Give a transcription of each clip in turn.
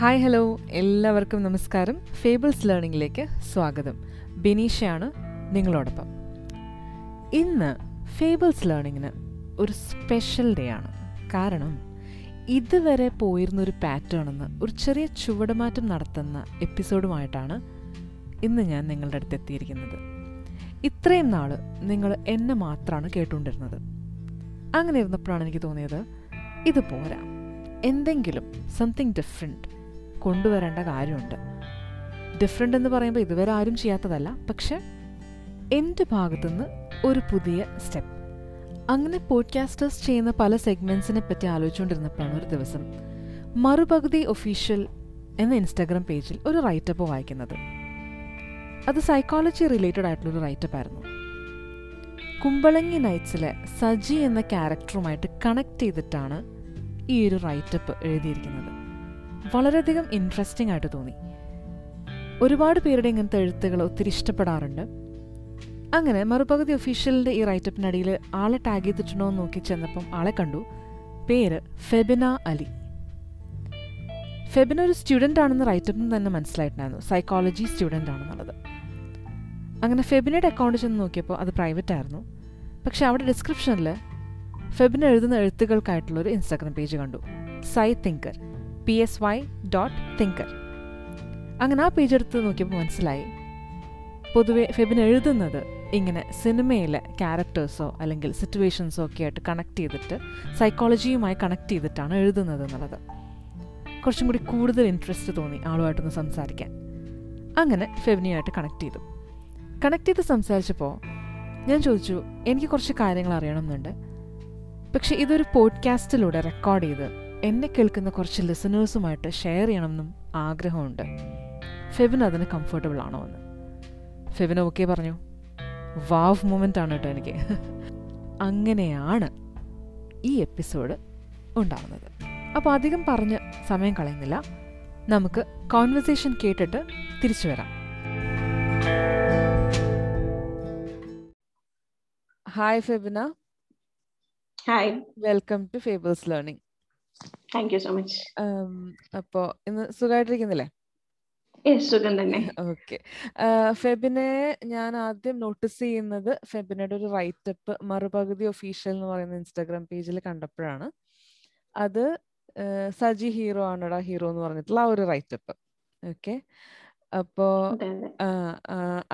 Hi hello എല്ലാവർക്കും നമസ്കാരം. Fables ലേണിംഗിലേക്ക് സ്വാഗതം. ബിനീഷയാണ് നിങ്ങളോടൊപ്പം. ഇന്ന് ഫേബിൾസ് ലേണിങ്ങിന് ഒരു സ്പെഷ്യൽ ഡേ ആണ്. കാരണം ഇതുവരെ പോയിരുന്നൊരു പാറ്റേണെന്ന് ഒരു ചെറിയ ചുവടുമാറ്റം നടത്തുന്ന എപ്പിസോഡുമായിട്ടാണ് ഇന്ന് ഞാൻ നിങ്ങളുടെ അടുത്ത് എത്തിയിരിക്കുന്നത്. ഇത്രയും നാൾ നിങ്ങൾ എന്നെ മാത്രമാണ് കേട്ടുകൊണ്ടിരുന്നത്. അങ്ങനെ ഇരുന്നപ്പോഴാണ് എനിക്ക് തോന്നിയത് ഇത് പോരാ. എന്തെങ്കിലും സംതിങ് ഡിഫറെന്റ് കൊണ്ടുവരേണ്ട കാര്യമുണ്ട്. ഡിഫറെന്റ് എന്ന് പറയുമ്പോൾ ഇതുവരെ ആരും ചെയ്യാത്തതല്ല. പക്ഷെ എന്റെ ഭാഗത്തുനിന്ന് ഒരു പുതിയ സ്റ്റെപ്പ് അങ്ങനെ പോഡ്കാസ്റ്റേഴ്സ് ചെയ്യുന്ന പല സെഗ്മെന്റ്സിനെ പറ്റി ആലോചിച്ചുകൊണ്ടിരുന്നപ്പോഴാണ് ഒരു ദിവസം മറുപകുതി ഒഫീഷ്യൽ എന്ന ഇൻസ്റ്റാഗ്രാം പേജിൽ ഒരു റൈറ്റപ്പ് വായിക്കുന്നത്. അത് സൈക്കോളജി റിലേറ്റഡ് ആയിട്ടുള്ളൊരു റൈറ്റപ്പ് ആയിരുന്നു. കുമ്പളങ്ങി നൈറ്റ്സിലെ സജി എന്ന ക്യാരക്ടറുമായിട്ട് കണക്ട് ചെയ്തിട്ടാണ് ഈ ഒരു റൈറ്റപ്പ് എഴുതിയിരിക്കുന്നത്. വളരെയധികം ഇൻട്രസ്റ്റിംഗ് ആയിട്ട് തോന്നി. ഒരുപാട് പേരുടെ ഇങ്ങനത്തെ എഴുത്തുകൾ ഒത്തിരി ഇഷ്ടപ്പെടാറുണ്ട്. അങ്ങനെ മറുപകുതി ഒഫീഷ്യലിന്റെ ഈ റൈറ്റപ്പിനടിയിൽ ആളെ ടാഗ് ചെയ്തിട്ടുണ്ടോ എന്ന് നോക്കി ചെന്നപ്പം ആളെ കണ്ടു. പേര് ഫെബിന അലി. ഫെബിന ഒരു സ്റ്റുഡന്റ് ആണെന്ന് റൈറ്റപ്പിന് തന്നെ മനസ്സിലായിട്ടുണ്ടായിരുന്നു. സൈക്കോളജി സ്റ്റുഡന്റ് ആണെന്നുള്ളത്. അങ്ങനെ ഫെബിനയുടെ അക്കൗണ്ട് ചെന്ന് നോക്കിയപ്പോൾ അത് പ്രൈവറ്റ് ആയിരുന്നു. പക്ഷെ അവിടെ ഡിസ്ക്രിപ്ഷനിൽ ഫെബിന എഴുതുന്ന എഴുത്തുകൾക്കായിട്ടുള്ള ഒരു ഇൻസ്റ്റാഗ്രാം പേജ് കണ്ടു. Psy thinker P S Y dot thinker അങ്ങനെ ആ പേജ് എടുത്ത് നോക്കിയപ്പോൾ മനസ്സിലായി. പൊതുവെ ഫെബിൻ എഴുതുന്നത് ഇങ്ങനെ സിനിമയിലെ ക്യാരക്ടേഴ്സോ അല്ലെങ്കിൽ സിറ്റുവേഷൻസോ ഒക്കെ ആയിട്ട് കണക്ട് ചെയ്തിട്ട് സൈക്കോളജിയുമായി കണക്ട് ചെയ്തിട്ടാണ് എഴുതുന്നത് എന്നുള്ളത്. കുറച്ചും കൂടി കൂടുതൽ ഇൻട്രസ്റ്റ് തോന്നി ആളുമായിട്ടൊന്ന് സംസാരിക്കാൻ. അങ്ങനെ ഫെബിനിയായിട്ട് കണക്ട് ചെയ്തു. കണക്ട് ചെയ്ത് സംസാരിച്ചപ്പോൾ ഞാൻ ചോദിച്ചു എനിക്ക് കുറച്ച് കാര്യങ്ങൾ അറിയണമെന്നുണ്ട്. പക്ഷേ ഇതൊരു പോഡ്കാസ്റ്റിലൂടെ റെക്കോർഡ് ചെയ്ത് എന്നെ കേൾക്കുന്ന കുറച്ച് ലിസണേഴ്സുമായിട്ട് ഷെയർ ചെയ്യണമെന്നും ആഗ്രഹമുണ്ട്. ഫെബിൻ അതിന് കംഫർട്ടബിൾ ആണോ എന്ന്. ഫെബിൻ ഓക്കെ പറഞ്ഞു. വാവ് മൂമെന്റ് ആണ് കേട്ടോ എനിക്ക്. അങ്ങനെയാണ് ഈ എപ്പിസോഡ് ഉണ്ടാവുന്നത്. അപ്പോൾ അധികം പറഞ്ഞ് സമയം കളയുന്നില്ല. നമുക്ക് കോൺവെർസേഷൻ കേട്ടിട്ട് തിരിച്ചു വരാം. Hi Febina hi welcome to Fabers learning thank you so much അപ്പോ ഇന്ന് സുഖമായിട്ടിരിക്കുന്നില്ലേ സുഖം തന്നെ. ഓക്കെ ഫെബിനെ ഞാൻ ആദ്യം നോട്ടീസ് ചെയ്യുന്നത് ഫെബിനയുടെ ഒരു റൈറ്റപ്പ് മറുപകുതി ഒഫീഷ്യൽ എന്ന് പറയുന്ന ഇൻസ്റ്റാഗ്രാം പേജിൽ കണ്ടപ്പോഴാണ്. അത് സജി ഹീറോ ആണടാ ഹീറോ എന്ന് പറഞ്ഞിട്ടുള്ള ആ ഒരു റൈറ്റപ്പ് ഓക്കെ അപ്പോ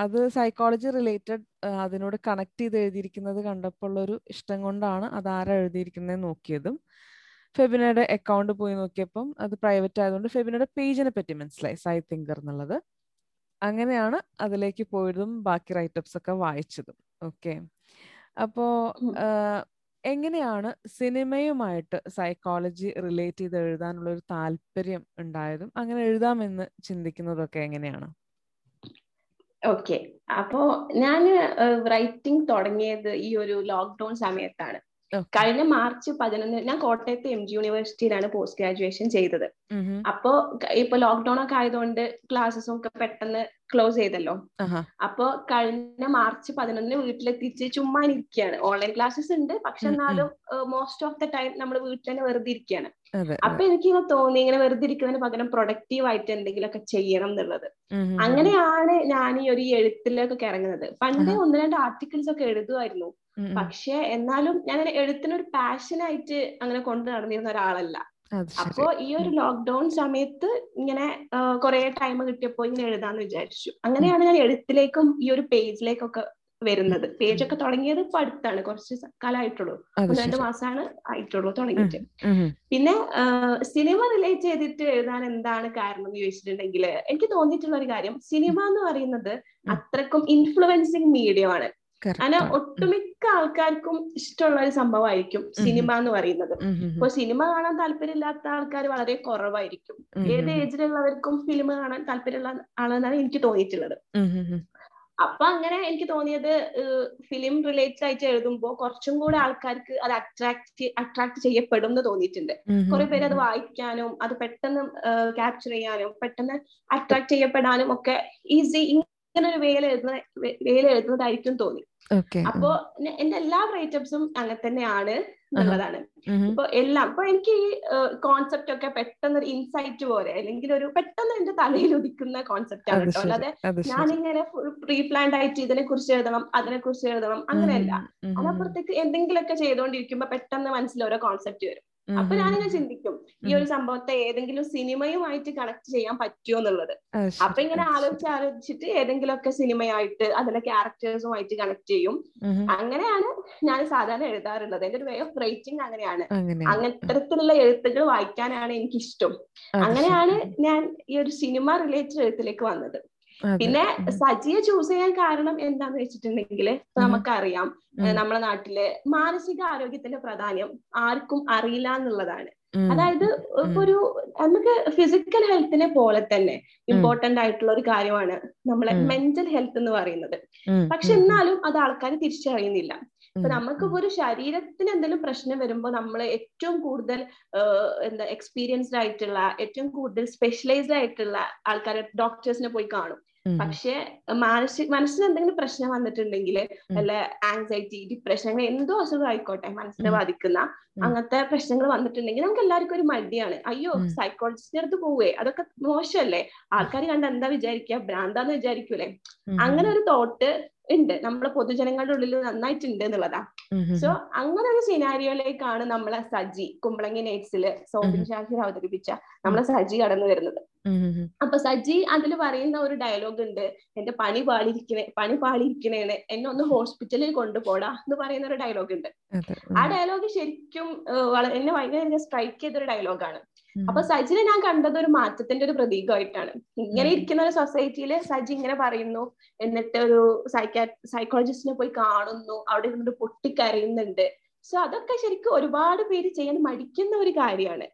അത് സൈക്കോളജി റിലേറ്റഡ് അതിനോട് കണക്ട് ചെയ്ത് എഴുതിയിരിക്കുന്നത് കണ്ടപ്പോൾ ഒരു ഇഷ്ടം കൊണ്ടാണ് അത് ആരാ എഴുതിയിരിക്കുന്നത് നോക്കിയതും. ഫെബിനയുടെ അക്കൗണ്ട് പോയി നോക്കിയപ്പം അത് പ്രൈവറ്റ് ആയതുകൊണ്ട് ഫെബിനയുടെ പേജിനെ പറ്റി മനസ്സിലായി സൈ തിങ്കർ എന്നുള്ളത്. അങ്ങനെയാണ് അതിലേക്ക് പോയതും ബാക്കി റൈറ്റപ്സ് ഒക്കെ വായിച്ചതും. ഓക്കെ അപ്പോ എങ്ങനെയാണ് സിനിമയുമായിട്ട് സൈക്കോളജി റിലേറ്റ് ചെയ്ത് എഴുതാനുള്ള ഒരു താല്പര്യം ഉണ്ടായതും അങ്ങനെ എഴുതാമെന്ന് ചിന്തിക്കുന്നതൊക്കെ എങ്ങനെയാണ്? ഓക്കെ അപ്പോ ഞാൻ റൈറ്റിംഗ് തുടങ്ങിയത് ഈ ഒരു ലോക്ക്ഡൌൺ സമയത്താണ്. കഴിഞ്ഞ മാർച്ച് പതിനൊന്ന് ഞാൻ കോട്ടയത്ത് എം ജി യൂണിവേഴ്സിറ്റിയിലാണ് പോസ്റ്റ് ഗ്രാജുവേഷൻ ചെയ്തത്. അപ്പോ ഇപ്പൊ ലോക്ക്ഡൌൺ ഒക്കെ ആയതുകൊണ്ട് ക്ലാസ്സസും ഒക്കെ പെട്ടെന്ന് ക്ലോസ് ചെയ്തല്ലോ. അപ്പോ കഴിഞ്ഞ മാർച്ച് പതിനൊന്നിന് വീട്ടിലെത്തിച്ച് ചുമ്മാ ഇരിക്കുകയാണ്. ഓൺലൈൻ ക്ലാസ്സസ് ഉണ്ട് പക്ഷെ എന്നാലും മോസ്റ്റ് ഓഫ് ദ ടൈം നമ്മൾ വീട്ടിൽ തന്നെ വെറുതെ ഇരിക്കുകയാണ്. അപ്പൊ എനിക്ക് തോന്നി ഇങ്ങനെ വെറുതെ ഇരിക്കുന്നതിന് പകരം പ്രൊഡക്റ്റീവ് ആയിട്ട് എന്തെങ്കിലും ഒക്കെ ചെയ്യണം എന്നുള്ളത്. അങ്ങനെയാണ് ഞാൻ ഈ ഒരു എഴുത്തിലേക്കൊക്കെ ഇറങ്ങുന്നത്. പണ്ട് ഒന്ന് രണ്ട് ആർട്ടിക്കിൾസ് ഒക്കെ എഴുതുമായിരുന്നു. പക്ഷെ എന്നാലും ഞാൻ എഴുത്തിനൊരു പാഷനായിട്ട് അങ്ങനെ കൊണ്ടു നടന്നിരുന്ന ഒരാളല്ല. അപ്പോ ഈ ഒരു ലോക്ക്ഡൌൺ സമയത്ത് ഇങ്ങനെ കുറെ ടൈം കിട്ടിയപ്പോ ഇങ്ങനെ എഴുതാന്ന് വിചാരിച്ചു. അങ്ങനെയാണ് ഞാൻ എഴുത്തിലേക്കും ഈ ഒരു പേജിലേക്കൊക്കെ വരുന്നത്. പേജൊക്കെ തുടങ്ങിയത് ഇപ്പൊ അടുത്താണ്. കുറച്ച് കാലമായിട്ടുള്ളൂ ഒന്ന് രണ്ട് മാസമാണ് ആയിട്ടുള്ളൂ തുടങ്ങിയിട്ട്. പിന്നെ സിനിമ റിലേറ്റ് ചെയ്തിട്ട് എഴുതാൻ എന്താണ് കാരണം എന്ന് ചോദിച്ചിട്ടുണ്ടെങ്കിൽ എനിക്ക് തോന്നിയിട്ടുള്ള ഒരു കാര്യം. സിനിമ എന്ന് പറയുന്നത് അത്രക്കും ഇൻഫ്ലുവൻസിങ് മീഡിയം ആണ്. അങ്ങനെ ഒട്ടുമിക്ക ആൾക്കാർക്കും ഇഷ്ടമുള്ള ഒരു സംഭവമായിരിക്കും സിനിമ എന്ന് പറയുന്നത്. ഇപ്പൊ സിനിമ കാണാൻ താല്പര്യമില്ലാത്ത ആൾക്കാർ വളരെ കുറവായിരിക്കും. ഏത് ഏജിലുള്ളവർക്കും ഫിലിം കാണാൻ താല്പര്യമുള്ള ആളെന്നാണ് എനിക്ക് തോന്നിയിട്ടുള്ളത്. അപ്പൊ അങ്ങനെ എനിക്ക് തോന്നിയത് ഫിലിം റിലേറ്റഡ് ആയിട്ട് എഴുതുമ്പോൾ കുറച്ചും കൂടെ ആൾക്കാർക്ക് അത് അട്രാക്ട് അട്രാക്ട് ചെയ്യപ്പെടും എന്ന് തോന്നിയിട്ടുണ്ട്. കുറെ പേര് അത് വായിക്കാനും അത് പെട്ടെന്ന് ക്യാപ്ചർ ചെയ്യാനും പെട്ടെന്ന് അട്രാക്ട് ചെയ്യപ്പെടാനും ഒക്കെ ഈസി ഇങ്ങനെ ഒരു വേല എഴുതുന്ന വേല എഴുതുന്നതായിരിക്കും തോന്നി. അപ്പോ എന്റെ എല്ലാ റൈറ്റപ്സും അങ്ങനെ തന്നെയാണ് എന്നുള്ളതാണ്. ഇപ്പൊ എല്ലാം ഇപ്പൊ എനിക്ക് ഈ കോൺസെപ്റ്റ് ഒക്കെ പെട്ടെന്ന് ഒരു ഇൻസൈറ്റ് പോലെ അല്ലെങ്കിൽ ഒരു പെട്ടെന്ന് എന്റെ തലയിൽ ഉദിക്കുന്ന കോൺസെപ്റ്റ് ആണ് കേട്ടോ. അല്ലാതെ ഞാനിങ്ങനെ പ്രീ പ്ലാൻഡ് ആയിട്ട് ഇതിനെ കുറിച്ച് എഴുതണം അതിനെ കുറിച്ച് എഴുതണം അങ്ങനെയല്ല അതിനപ്പുറത്തേക്ക് എന്തെങ്കിലുമൊക്കെ ചെയ്തുകൊണ്ടിരിക്കുമ്പോ പെട്ടെന്ന് മനസ്സിൽ ഓരോ കോൺസെപ്റ്റ് വരും. അപ്പൊ ഞാനിങ്ങനെ ചിന്തിക്കും ഈ ഒരു സംഭവത്തെ ഏതെങ്കിലും സിനിമയുമായിട്ട് കണക്ട് ചെയ്യാൻ പറ്റുമോ എന്നുള്ളത്. അപ്പൊ ഇങ്ങനെ ആലോചിച്ച് ആലോചിച്ചിട്ട് ഏതെങ്കിലുമൊക്കെ സിനിമയായിട്ട് അതിലെ ക്യാരക്ടേഴ്സുമായിട്ട് കണക്ട് ചെയ്യും. അങ്ങനെയാണ് ഞാൻ സാധാരണ എഴുതാറുള്ളത്. എന്റെ ഒരു വേ ഓഫ് റൈറ്റിംഗ് അങ്ങനെയാണ്. അങ്ങനത്തരത്തിലുള്ള എഴുത്തുകൾ വായിക്കാനാണ് എനിക്കിഷ്ടം. അങ്ങനെയാണ് ഞാൻ ഈ ഒരു സിനിമ റിലേറ്റഡ് എഴുത്തിലേക്ക് വന്നത്. പിന്നെ സജിയെ ചൂസ് ചെയ്യാൻ കാരണം എന്താന്ന് വെച്ചിട്ടുണ്ടെങ്കിൽ നമുക്കറിയാം നമ്മുടെ നാട്ടിലെ മാനസിക ആരോഗ്യത്തിന്റെ പ്രാധാന്യം ആർക്കും അറിയില്ല എന്നുള്ളതാണ്. അതായത് ഒരു നമുക്ക് ഫിസിക്കൽ ഹെൽത്തിനെ പോലെ തന്നെ ഇമ്പോർട്ടന്റ് ആയിട്ടുള്ള ഒരു കാര്യമാണ് നമ്മളെ മെന്റൽ ഹെൽത്ത് എന്ന് പറയുന്നത്. പക്ഷെ എന്നാലും അത് ആൾക്കാർ തിരിച്ചറിയുന്നില്ല. ഇപ്പൊ ഉം, നമുക്ക് ഒരു ശരീരത്തിന് എന്തെങ്കിലും പ്രശ്നം വരുമ്പോൾ നമ്മൾ ഏറ്റവും കൂടുതൽ എന്താ എക്സ്പീരിയൻസ്ഡ് ആയിട്ടുള്ള ഏറ്റവും കൂടുതൽ സ്പെഷ്യലൈസ്ഡ് ആയിട്ടുള്ള ആൾക്കാരെ ഡോക്ടേഴ്സിനെ പോയി കാണും. പക്ഷെ മാനസിക മനസ്സിന് എന്തെങ്കിലും പ്രശ്നം വന്നിട്ടുണ്ടെങ്കിൽ അല്ല വല്ല ആങ്സൈറ്റി ഡിപ്രഷൻ അങ്ങനെ എന്തോ അസുഖം ആയിക്കോട്ടെ മനസ്സിനെ ബാധിക്കുന്ന. അങ്ങനത്തെ പ്രശ്നങ്ങൾ വന്നിട്ടുണ്ടെങ്കിൽ നമുക്ക് എല്ലാവർക്കും ഒരു മടിയാണ്. അയ്യോ. സൈക്കോളജിസ്റ്റിന്റെ അടുത്ത് പോവേ അതൊക്കെ മോശമല്ലേ? ആൾക്കാർ കണ്ട് എന്താ വിചാരിക്കുക ഭ്രാന്താന്ന് വിചാരിക്കൂലേ? അങ്ങനെ ഒരു തോട്ട് ഉണ്ട് നമ്മളെ പൊതുജനങ്ങളുടെ ഉള്ളിൽ നന്നായിട്ടുണ്ട് എന്നുള്ളതാ. സോ അങ്ങനെ ഒരു സിനാരിയോയിലേക്കാണ് നമ്മളെ സജി കുമ്പളങ്ങി നൈറ്റ്സിൽ സോബിൻ ഷാഹിർ അവതരിപ്പിച്ച നമ്മളെ സജി കടന്നു വരുന്നത്. അപ്പൊ സജി അതിൽ പറയുന്ന ഒരു ഡയലോഗ് ഉണ്ട് എന്റെ പണി പാളിയിരിക്കണേ പണി പാളിയിരിക്കണേന്ന് എന്നെ ഒന്ന് ഹോസ്പിറ്റലിൽ കൊണ്ടുപോടാ എന്ന് പറയുന്ന ഒരു ഡയലോഗ് ഉണ്ട് ആ ഡയലോഗ് ശരിക്കും എന്നെ ഭയങ്കര സ്ട്രൈക്ക് ചെയ്തൊരു ഡയലോഗാണ് അപ്പൊ സജിനെ ഞാൻ കണ്ടത് ഒരു മാറ്റത്തിന്റെ ഒരു പ്രതീകമായിട്ടാണ്. ഇങ്ങനെ ഇരിക്കുന്ന ഒരു സൊസൈറ്റിയിൽ സജി ഇങ്ങനെ പറയുന്നു എന്നിട്ട് ഒരു സൈക്കാ സൈക്കോളജിസ്റ്റിനെ പോയി കാണുന്നു അവിടെ ഇരുന്നിട്ട് പൊട്ടിക്കരയുന്നുണ്ട്. സോ അതൊക്കെ ശരിക്കും ഒരുപാട് പേര് ചെയ്യാൻ മടിക്കുന്ന ഒരു കാര്യമാണ്.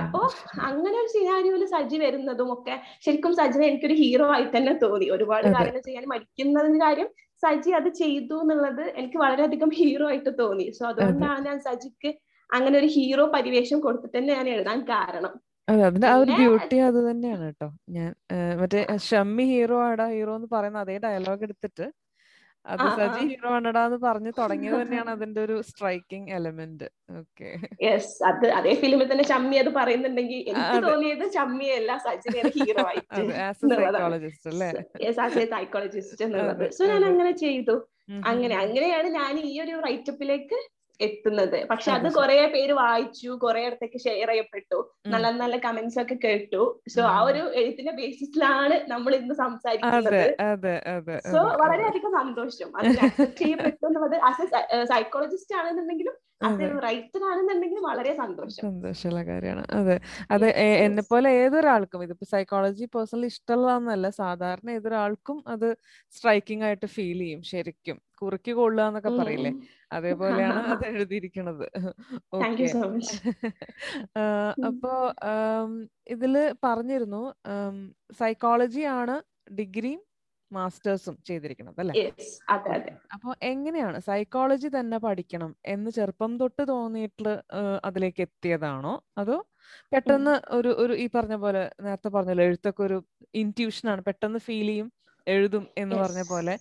അപ്പോ അങ്ങനെ ഒരു സിനാരിയോയിൽ സജി വരുന്നതും ഒക്കെ ശരിക്കും സജിനെ എനിക്കൊരു ഹീറോ ആയി തന്നെ തോന്നി. ഒരുപാട്. കാര്യങ്ങൾ ചെയ്യാൻ മടിക്കുന്നതിന് കാര്യം സജി അത് ചെയ്തു എന്നുള്ളത് എനിക്ക് വളരെയധികം ഹീറോ ആയിട്ട് തോന്നി. സോ അതുകൊണ്ടാണ് ഞാൻ സജിക്ക് അങ്ങനെ ഒരു ഹീറോ പരിവേഷം കൊടുത്തിട്ട് തന്നെ ഞാൻ എഴുതാൻ കാരണം. അതെ അതിന്റെ ആ ഒരു ബ്യൂട്ടി അത് തന്നെയാണ് കേട്ടോ. ഞാൻ മറ്റേ ഷമ്മി ഹീറോ ആടാ ഹീറോ എന്ന് പറയുന്ന അതേ ഡയലോഗ് എടുത്തിട്ട് അത് സജി ഹീറോ ആണടാ എന്ന് പറഞ്ഞു തുടങ്ങിയത് തന്നെയാണ് അതിന്റെ ഒരു സ്ട്രൈക്കിംഗ് എലമെന്റ് ഓക്കെ യെസ് അത് അതേ ഫിലിമിൽ തന്നെ ഷമ്മി അത് പറയുന്നുണ്ടെങ്കിൽ എനിക്ക് തോന്നിയത് ഷമ്മിയല്ല സജിനെയാണ് ഹീറോ ആയിട്ട് ആസ് എ സൈക്കോളജിസ്റ്റ് അല്ലേ? യെസ് ആസ് എ സൈക്കോളജിസ്റ്റ് എന്നുള്ളത്. സോ ഞാൻ അങ്ങനെ ചെയ്തു. അങ്ങനെ അങ്ങനെയാണ് ഞാൻ ഈ ഒരു റൈറ്റപ്പിലേക്ക് എത്തുന്നത്. പക്ഷെ അത് കുറേ പേര് വായിച്ചു കുറെ ഇടത്തേക്ക് ഷെയർ ചെയ്യപ്പെട്ടു. നല്ല നല്ല കമന്റ്സ് ഒക്കെ കേട്ടു. സോ ആ ഒരു എഴുത്തിന്റെ ബേസിസിലാണ് നമ്മൾ ഇന്ന് സംസാരിക്കുന്നത്. സോ വളരെയധികം സന്തോഷം. അത് അക്സെപ്റ്റ് ചെയ്യപ്പെട്ടു എന്നുള്ളത് ആസ് എ സൈക്കോളജിസ്റ്റ് ആണെന്നുണ്ടെങ്കിലും വളരെ സന്തോഷം. സന്തോഷമുള്ള കാര്യമാണ്. അതെ. അത് എന്നെ പോലെ ഏതൊരാൾക്കും ഇതിപ്പോ സൈക്കോളജി പേഴ്സണലി ഇഷ്ടമുള്ളതെന്നല്ല സാധാരണ ഏതൊരാൾക്കും അത് സ്ട്രൈക്കിംഗ് ആയിട്ട് ഫീൽ ചെയ്യും ശരിക്കും. കുറുക്കി കൊള്ളുക എന്നൊക്കെ പറയില്ലേ? അതേപോലെയാണ് അത് എഴുതിയിരിക്കുന്നത് ഓക്കെ. അപ്പോ ഇതിൽ പറഞ്ഞിരുന്നു സൈക്കോളജി ആണ് ഡിഗ്രിയും മാസ്റ്റേഴ്സും ചെയ്തിരിക്കുന്നത് അല്ലെ? അപ്പൊ അപ്പോൾ എങ്ങനെയാണ് സൈക്കോളജി തന്നെ പഠിക്കണം എന്ന് ചെറുപ്പം തൊട്ട് തോന്നിയിട്ട് അതിലേക്ക് എത്തിയതാണോ? അതോ. പെട്ടെന്ന് ഒരു ഒരു ഈ പറഞ്ഞ പോലെ നേരത്തെ പറഞ്ഞല്ലോ എഴുത്തൊക്കെ ഒരു ഇന്റ്യൂഷൻ ആണ്. പെട്ടെന്ന് ഫീൽ ചെയ്യും എഴുതും എന്ന് പറഞ്ഞ പോലെ.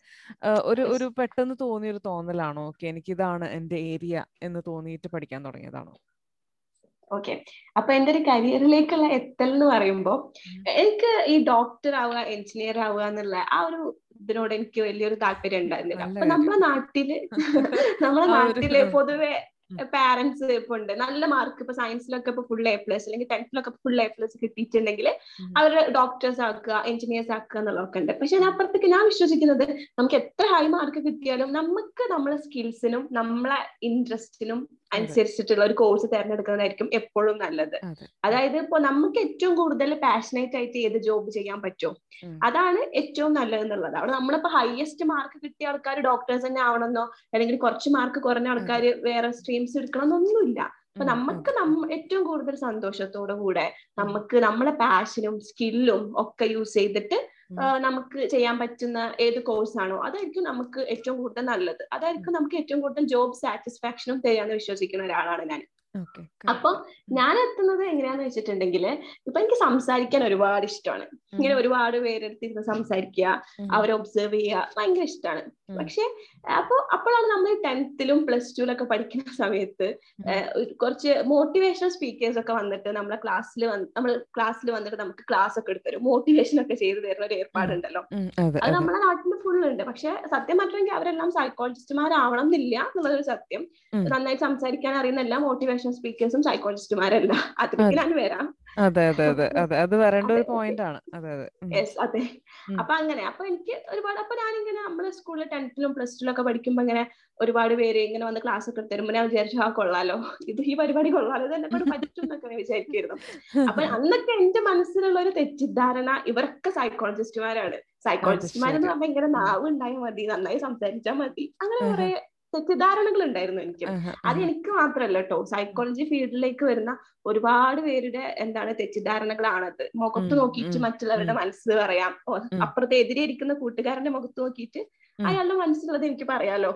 ഒരു ഒരു പെട്ടെന്ന് തോന്നിയ ഒരു തോന്നലാണോ? ഓക്കെ എനിക്ക് ഇതാണ് എന്റെ ഏരിയ എന്ന് തോന്നിയിട്ട് പഠിക്കാൻ തുടങ്ങിയതാണോ? ഓക്കെ. അപ്പൊ എന്റെ ഒരു കരിയറിലേക്കുള്ള എത്തൽ എന്ന് പറയുമ്പോ എനിക്ക് ഈ ഡോക്ടർ ആവുക എഞ്ചിനീയർ ആവുക എന്നുള്ള ആ ഒരു ഇതിനോട് എനിക്ക് വലിയൊരു താല്പര്യം ഉണ്ടായിരുന്നില്ല. നല്ല അപ്പൊ നമ്മുടെ നാട്ടിൽ നമ്മളെ നാട്ടിൽ പൊതുവെ. പാരന്റ്സ് ഇപ്പൊ ഉണ്ട്. നല്ല മാർക്ക് ഇപ്പൊ സയൻസിലൊക്കെ ഇപ്പൊ ഫുൾ എ പ്ലസ് അല്ലെങ്കിൽ ടെൻത്തിലൊക്കെ ഫുൾ എ പ്ലസ് കിട്ടിയിട്ടുണ്ടെങ്കിൽ അവർ അവർ ഡോക്ടേഴ്സ് ആക്കുക എഞ്ചിനീയേഴ്സ് ആക്കുക എന്നുള്ളതൊക്കെ ഉണ്ട്. പക്ഷെ ഞാൻ അപ്പുറത്തേക്ക് ഞാൻ വിശ്വസിക്കുന്നത് നമുക്ക് എത്ര ഹൈ മാർക്ക് കിട്ടിയാലും നമുക്ക് നമ്മളെ സ്കിൽസിനും നമ്മളെ ഇൻട്രസ്റ്റിനും അനുസരിച്ചിട്ടുള്ള ഒരു കോഴ്സ് തിരഞ്ഞെടുക്കുന്നതായിരിക്കും എപ്പോഴും നല്ലത്. അതെ. അതെ അതായത് ഇപ്പൊ നമുക്ക് ഏറ്റവും കൂടുതൽ പാഷനേറ്റ് ആയിട്ട് ഏത് ജോബ് ചെയ്യാൻ പറ്റുമോ അതാണ് ഏറ്റവും നല്ലത് എന്നുള്ളത് അവിടെ നമ്മളിപ്പോ ഹയസ്റ്റ് മാർക്ക് കിട്ടിയ ആൾക്കാർ ഡോക്ടേഴ്സ് തന്നെ ആവണമെന്നോ അല്ലെങ്കിൽ കുറച്ച് മാർക്ക് കുറഞ്ഞ ആൾക്കാർ വേറെ സ്ട്രീംസ് എടുക്കണമെന്നൊന്നുമില്ല. അപ്പൊ ഉം, നമുക്ക് നമ്മ ഏറ്റവും കൂടുതൽ സന്തോഷത്തോടു കൂടെ നമുക്ക് നമ്മളെ പാഷനും സ്കില്ലും ഒക്കെ യൂസ് ചെയ്തിട്ട് നമുക്ക് ചെയ്യാൻ പറ്റുന്ന ഏത് കോഴ്സ് ആണോ അതായിരിക്കും നമുക്ക് ഏറ്റവും കൂടുതൽ നല്ലത്. അതായിരിക്കും നമുക്ക് ഏറ്റവും കൂടുതൽ ജോബ് സാറ്റിസ്ഫാക്ഷനും തരാന്ന് വിശ്വസിക്കുന്ന ഒരാളാണ് ഞാൻ അപ്പൊ ഞാൻ എത്തുന്നത് എങ്ങനെയാന്ന് വെച്ചിട്ടുണ്ടെങ്കിൽ ഇപ്പൊ എനിക്ക് സംസാരിക്കാൻ ഒരുപാട് ഇഷ്ടമാണ് ഇങ്ങനെ ഒരുപാട് പേരെടുത്ത് ഇരുന്ന് സംസാരിക്കുക അവരെ ഒബ്സർവ് ചെയ്യുക ഭയങ്കര ഇഷ്ടമാണ് പക്ഷെ അപ്പൊ അപ്പോഴാണ് നമ്മൾ ടെൻത്തിലും പ്ലസ് ടുവിലൊക്കെ പഠിക്കുന്ന സമയത്ത് കുറച്ച് മോട്ടിവേഷണൽ സ്പീക്കേഴ്സ് ഒക്കെ വന്നിട്ട് നമ്മളെ ക്ലാസ്സിൽ നമ്മൾ ക്ലാസ്സിൽ വന്നിട്ട് നമുക്ക് ക്ലാസ് ഒക്കെ എടുത്തരും മോട്ടിവേഷൻ ഒക്കെ ചെയ്തു തരുന്ന ഒരു ഏർപ്പാടുണ്ടല്ലോ. അത് നമ്മളെ നാട്ടിൽ ഉണ്ട് പക്ഷെ സത്യം പറഞ്ഞെങ്കിൽ അവരെല്ലാം സൈക്കോളജിസ്റ്റുമാരാവണം എന്നില്ല എന്നുള്ളതൊരു സത്യം നന്നായി സംസാരിക്കാൻ അറിയുന്ന എല്ലാ മോട്ടിവേഷൻ സ്പീക്കേഴ്സും സൈക്കോളജിസ്റ്റുമാരല്ല അതിലേക്ക് ഞാൻ വരാം. അതെ അതെ അതെ. അതെ അത് വരേണ്ട ഒരു പോയിന്റ് ആണ്. അതെ അതെ. യെസ് അതെ. അപ്പൊ അങ്ങനെ അപ്പൊ എനിക്ക് ഒരുപാട് അപ്പൊ ഞാനിങ്ങനെ നമ്മൾ സ്കൂളിൽ ടെൻത്തിലും പ്ലസ് ടുലും ഒക്കെ പഠിക്കുമ്പോ ഇങ്ങനെ ഒരുപാട് പേര് ഇങ്ങനെ വന്ന് ക്ലാസ് ഒക്കെ തരുമ്പോ ഞാൻ വിചാരിച്ചു ആ കൊള്ളാലോ. ഇത് ഈ പരിപാടി കൊള്ളാലോ ഇത് എന്നെ പറ്റും എന്നൊക്കെ വിചാരിക്കുന്നു അപ്പൊ അന്നൊക്കെ എന്റെ മനസ്സിലുള്ള ഒരു തെറ്റിദ്ധാരണ ഇവരൊക്കെ സൈക്കോളജിസ്റ്റുമാരാണ് സൈക്കോളജിസ്റ്റുമാരെന്ന് പറഞ്ഞാൽ ഇങ്ങനെ നാവ് ഉണ്ടായാൽ മതി നന്നായി സംസാരിച്ചാൽ മതി. അങ്ങനെ കുറെ തെറ്റിദ്ധാരണകൾ ഉണ്ടായിരുന്നു എനിക്ക് അത് എനിക്ക് മാത്രമല്ല കേട്ടോ സൈക്കോളജി ഫീൽഡിലേക്ക് വരുന്ന ഒരുപാട് പേരുടെ എന്താണ് തെറ്റിദ്ധാരണകളാണത്. മുഖത്ത് നോക്കിയിട്ട് മറ്റുള്ളവരുടെ മനസ്സ് പറയാം. അപ്പുറത്തെ എതിരെ ഇരിക്കുന്ന കൂട്ടുകാരന്റെ മുഖത്ത് നോക്കിയിട്ട് അയാളുടെ മനസ്സിലുള്ളത് എനിക്ക് പറയാലോ.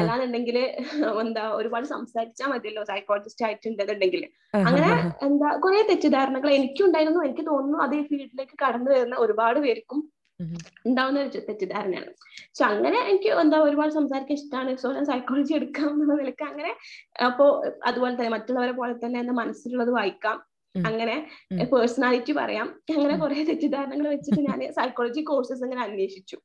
അല്ലാന്നുണ്ടെങ്കിൽ എന്താ ഒരുപാട് സംസാരിച്ചാൽ മതിയല്ലോ സൈക്കോളജിസ്റ്റ് ആയിട്ടുണ്ടെന്നുണ്ടെങ്കിൽ. അങ്ങനെ എന്താ കുറെ തെറ്റിദ്ധാരണകൾ എനിക്കുണ്ടായിരുന്നു. എനിക്ക് തോന്നുന്നു അതേ ഫീൽഡിലേക്ക് കടന്നു വരുന്ന ഒരുപാട് പേർക്കും ഉണ്ടാവുന്ന ഒരു തെറ്റിദ്ധാരണയാണ്. സോ അങ്ങനെ എനിക്ക് എന്താ ഒരുപാട് സംസാരിക്കാൻ ഇഷ്ടമാണ് സോ ഞാൻ സൈക്കോളജി എടുക്കാം എന്നുള്ള നിലയ്ക്ക് അങ്ങനെ അപ്പോ അതുപോലെ തന്നെ മറ്റുള്ളവരെ പോലെ തന്നെ എന്റെ മനസ്സിലുള്ളത് വായിക്കാം. അങ്ങനെ പേഴ്സണാലിറ്റി പറയാം. അങ്ങനെ കുറെ തെറ്റിദ്ധാരണകൾ വെച്ചിട്ട് ഞാൻ സൈക്കോളജി കോഴ്സസ് ഇങ്ങനെ അന്വേഷിച്ചു.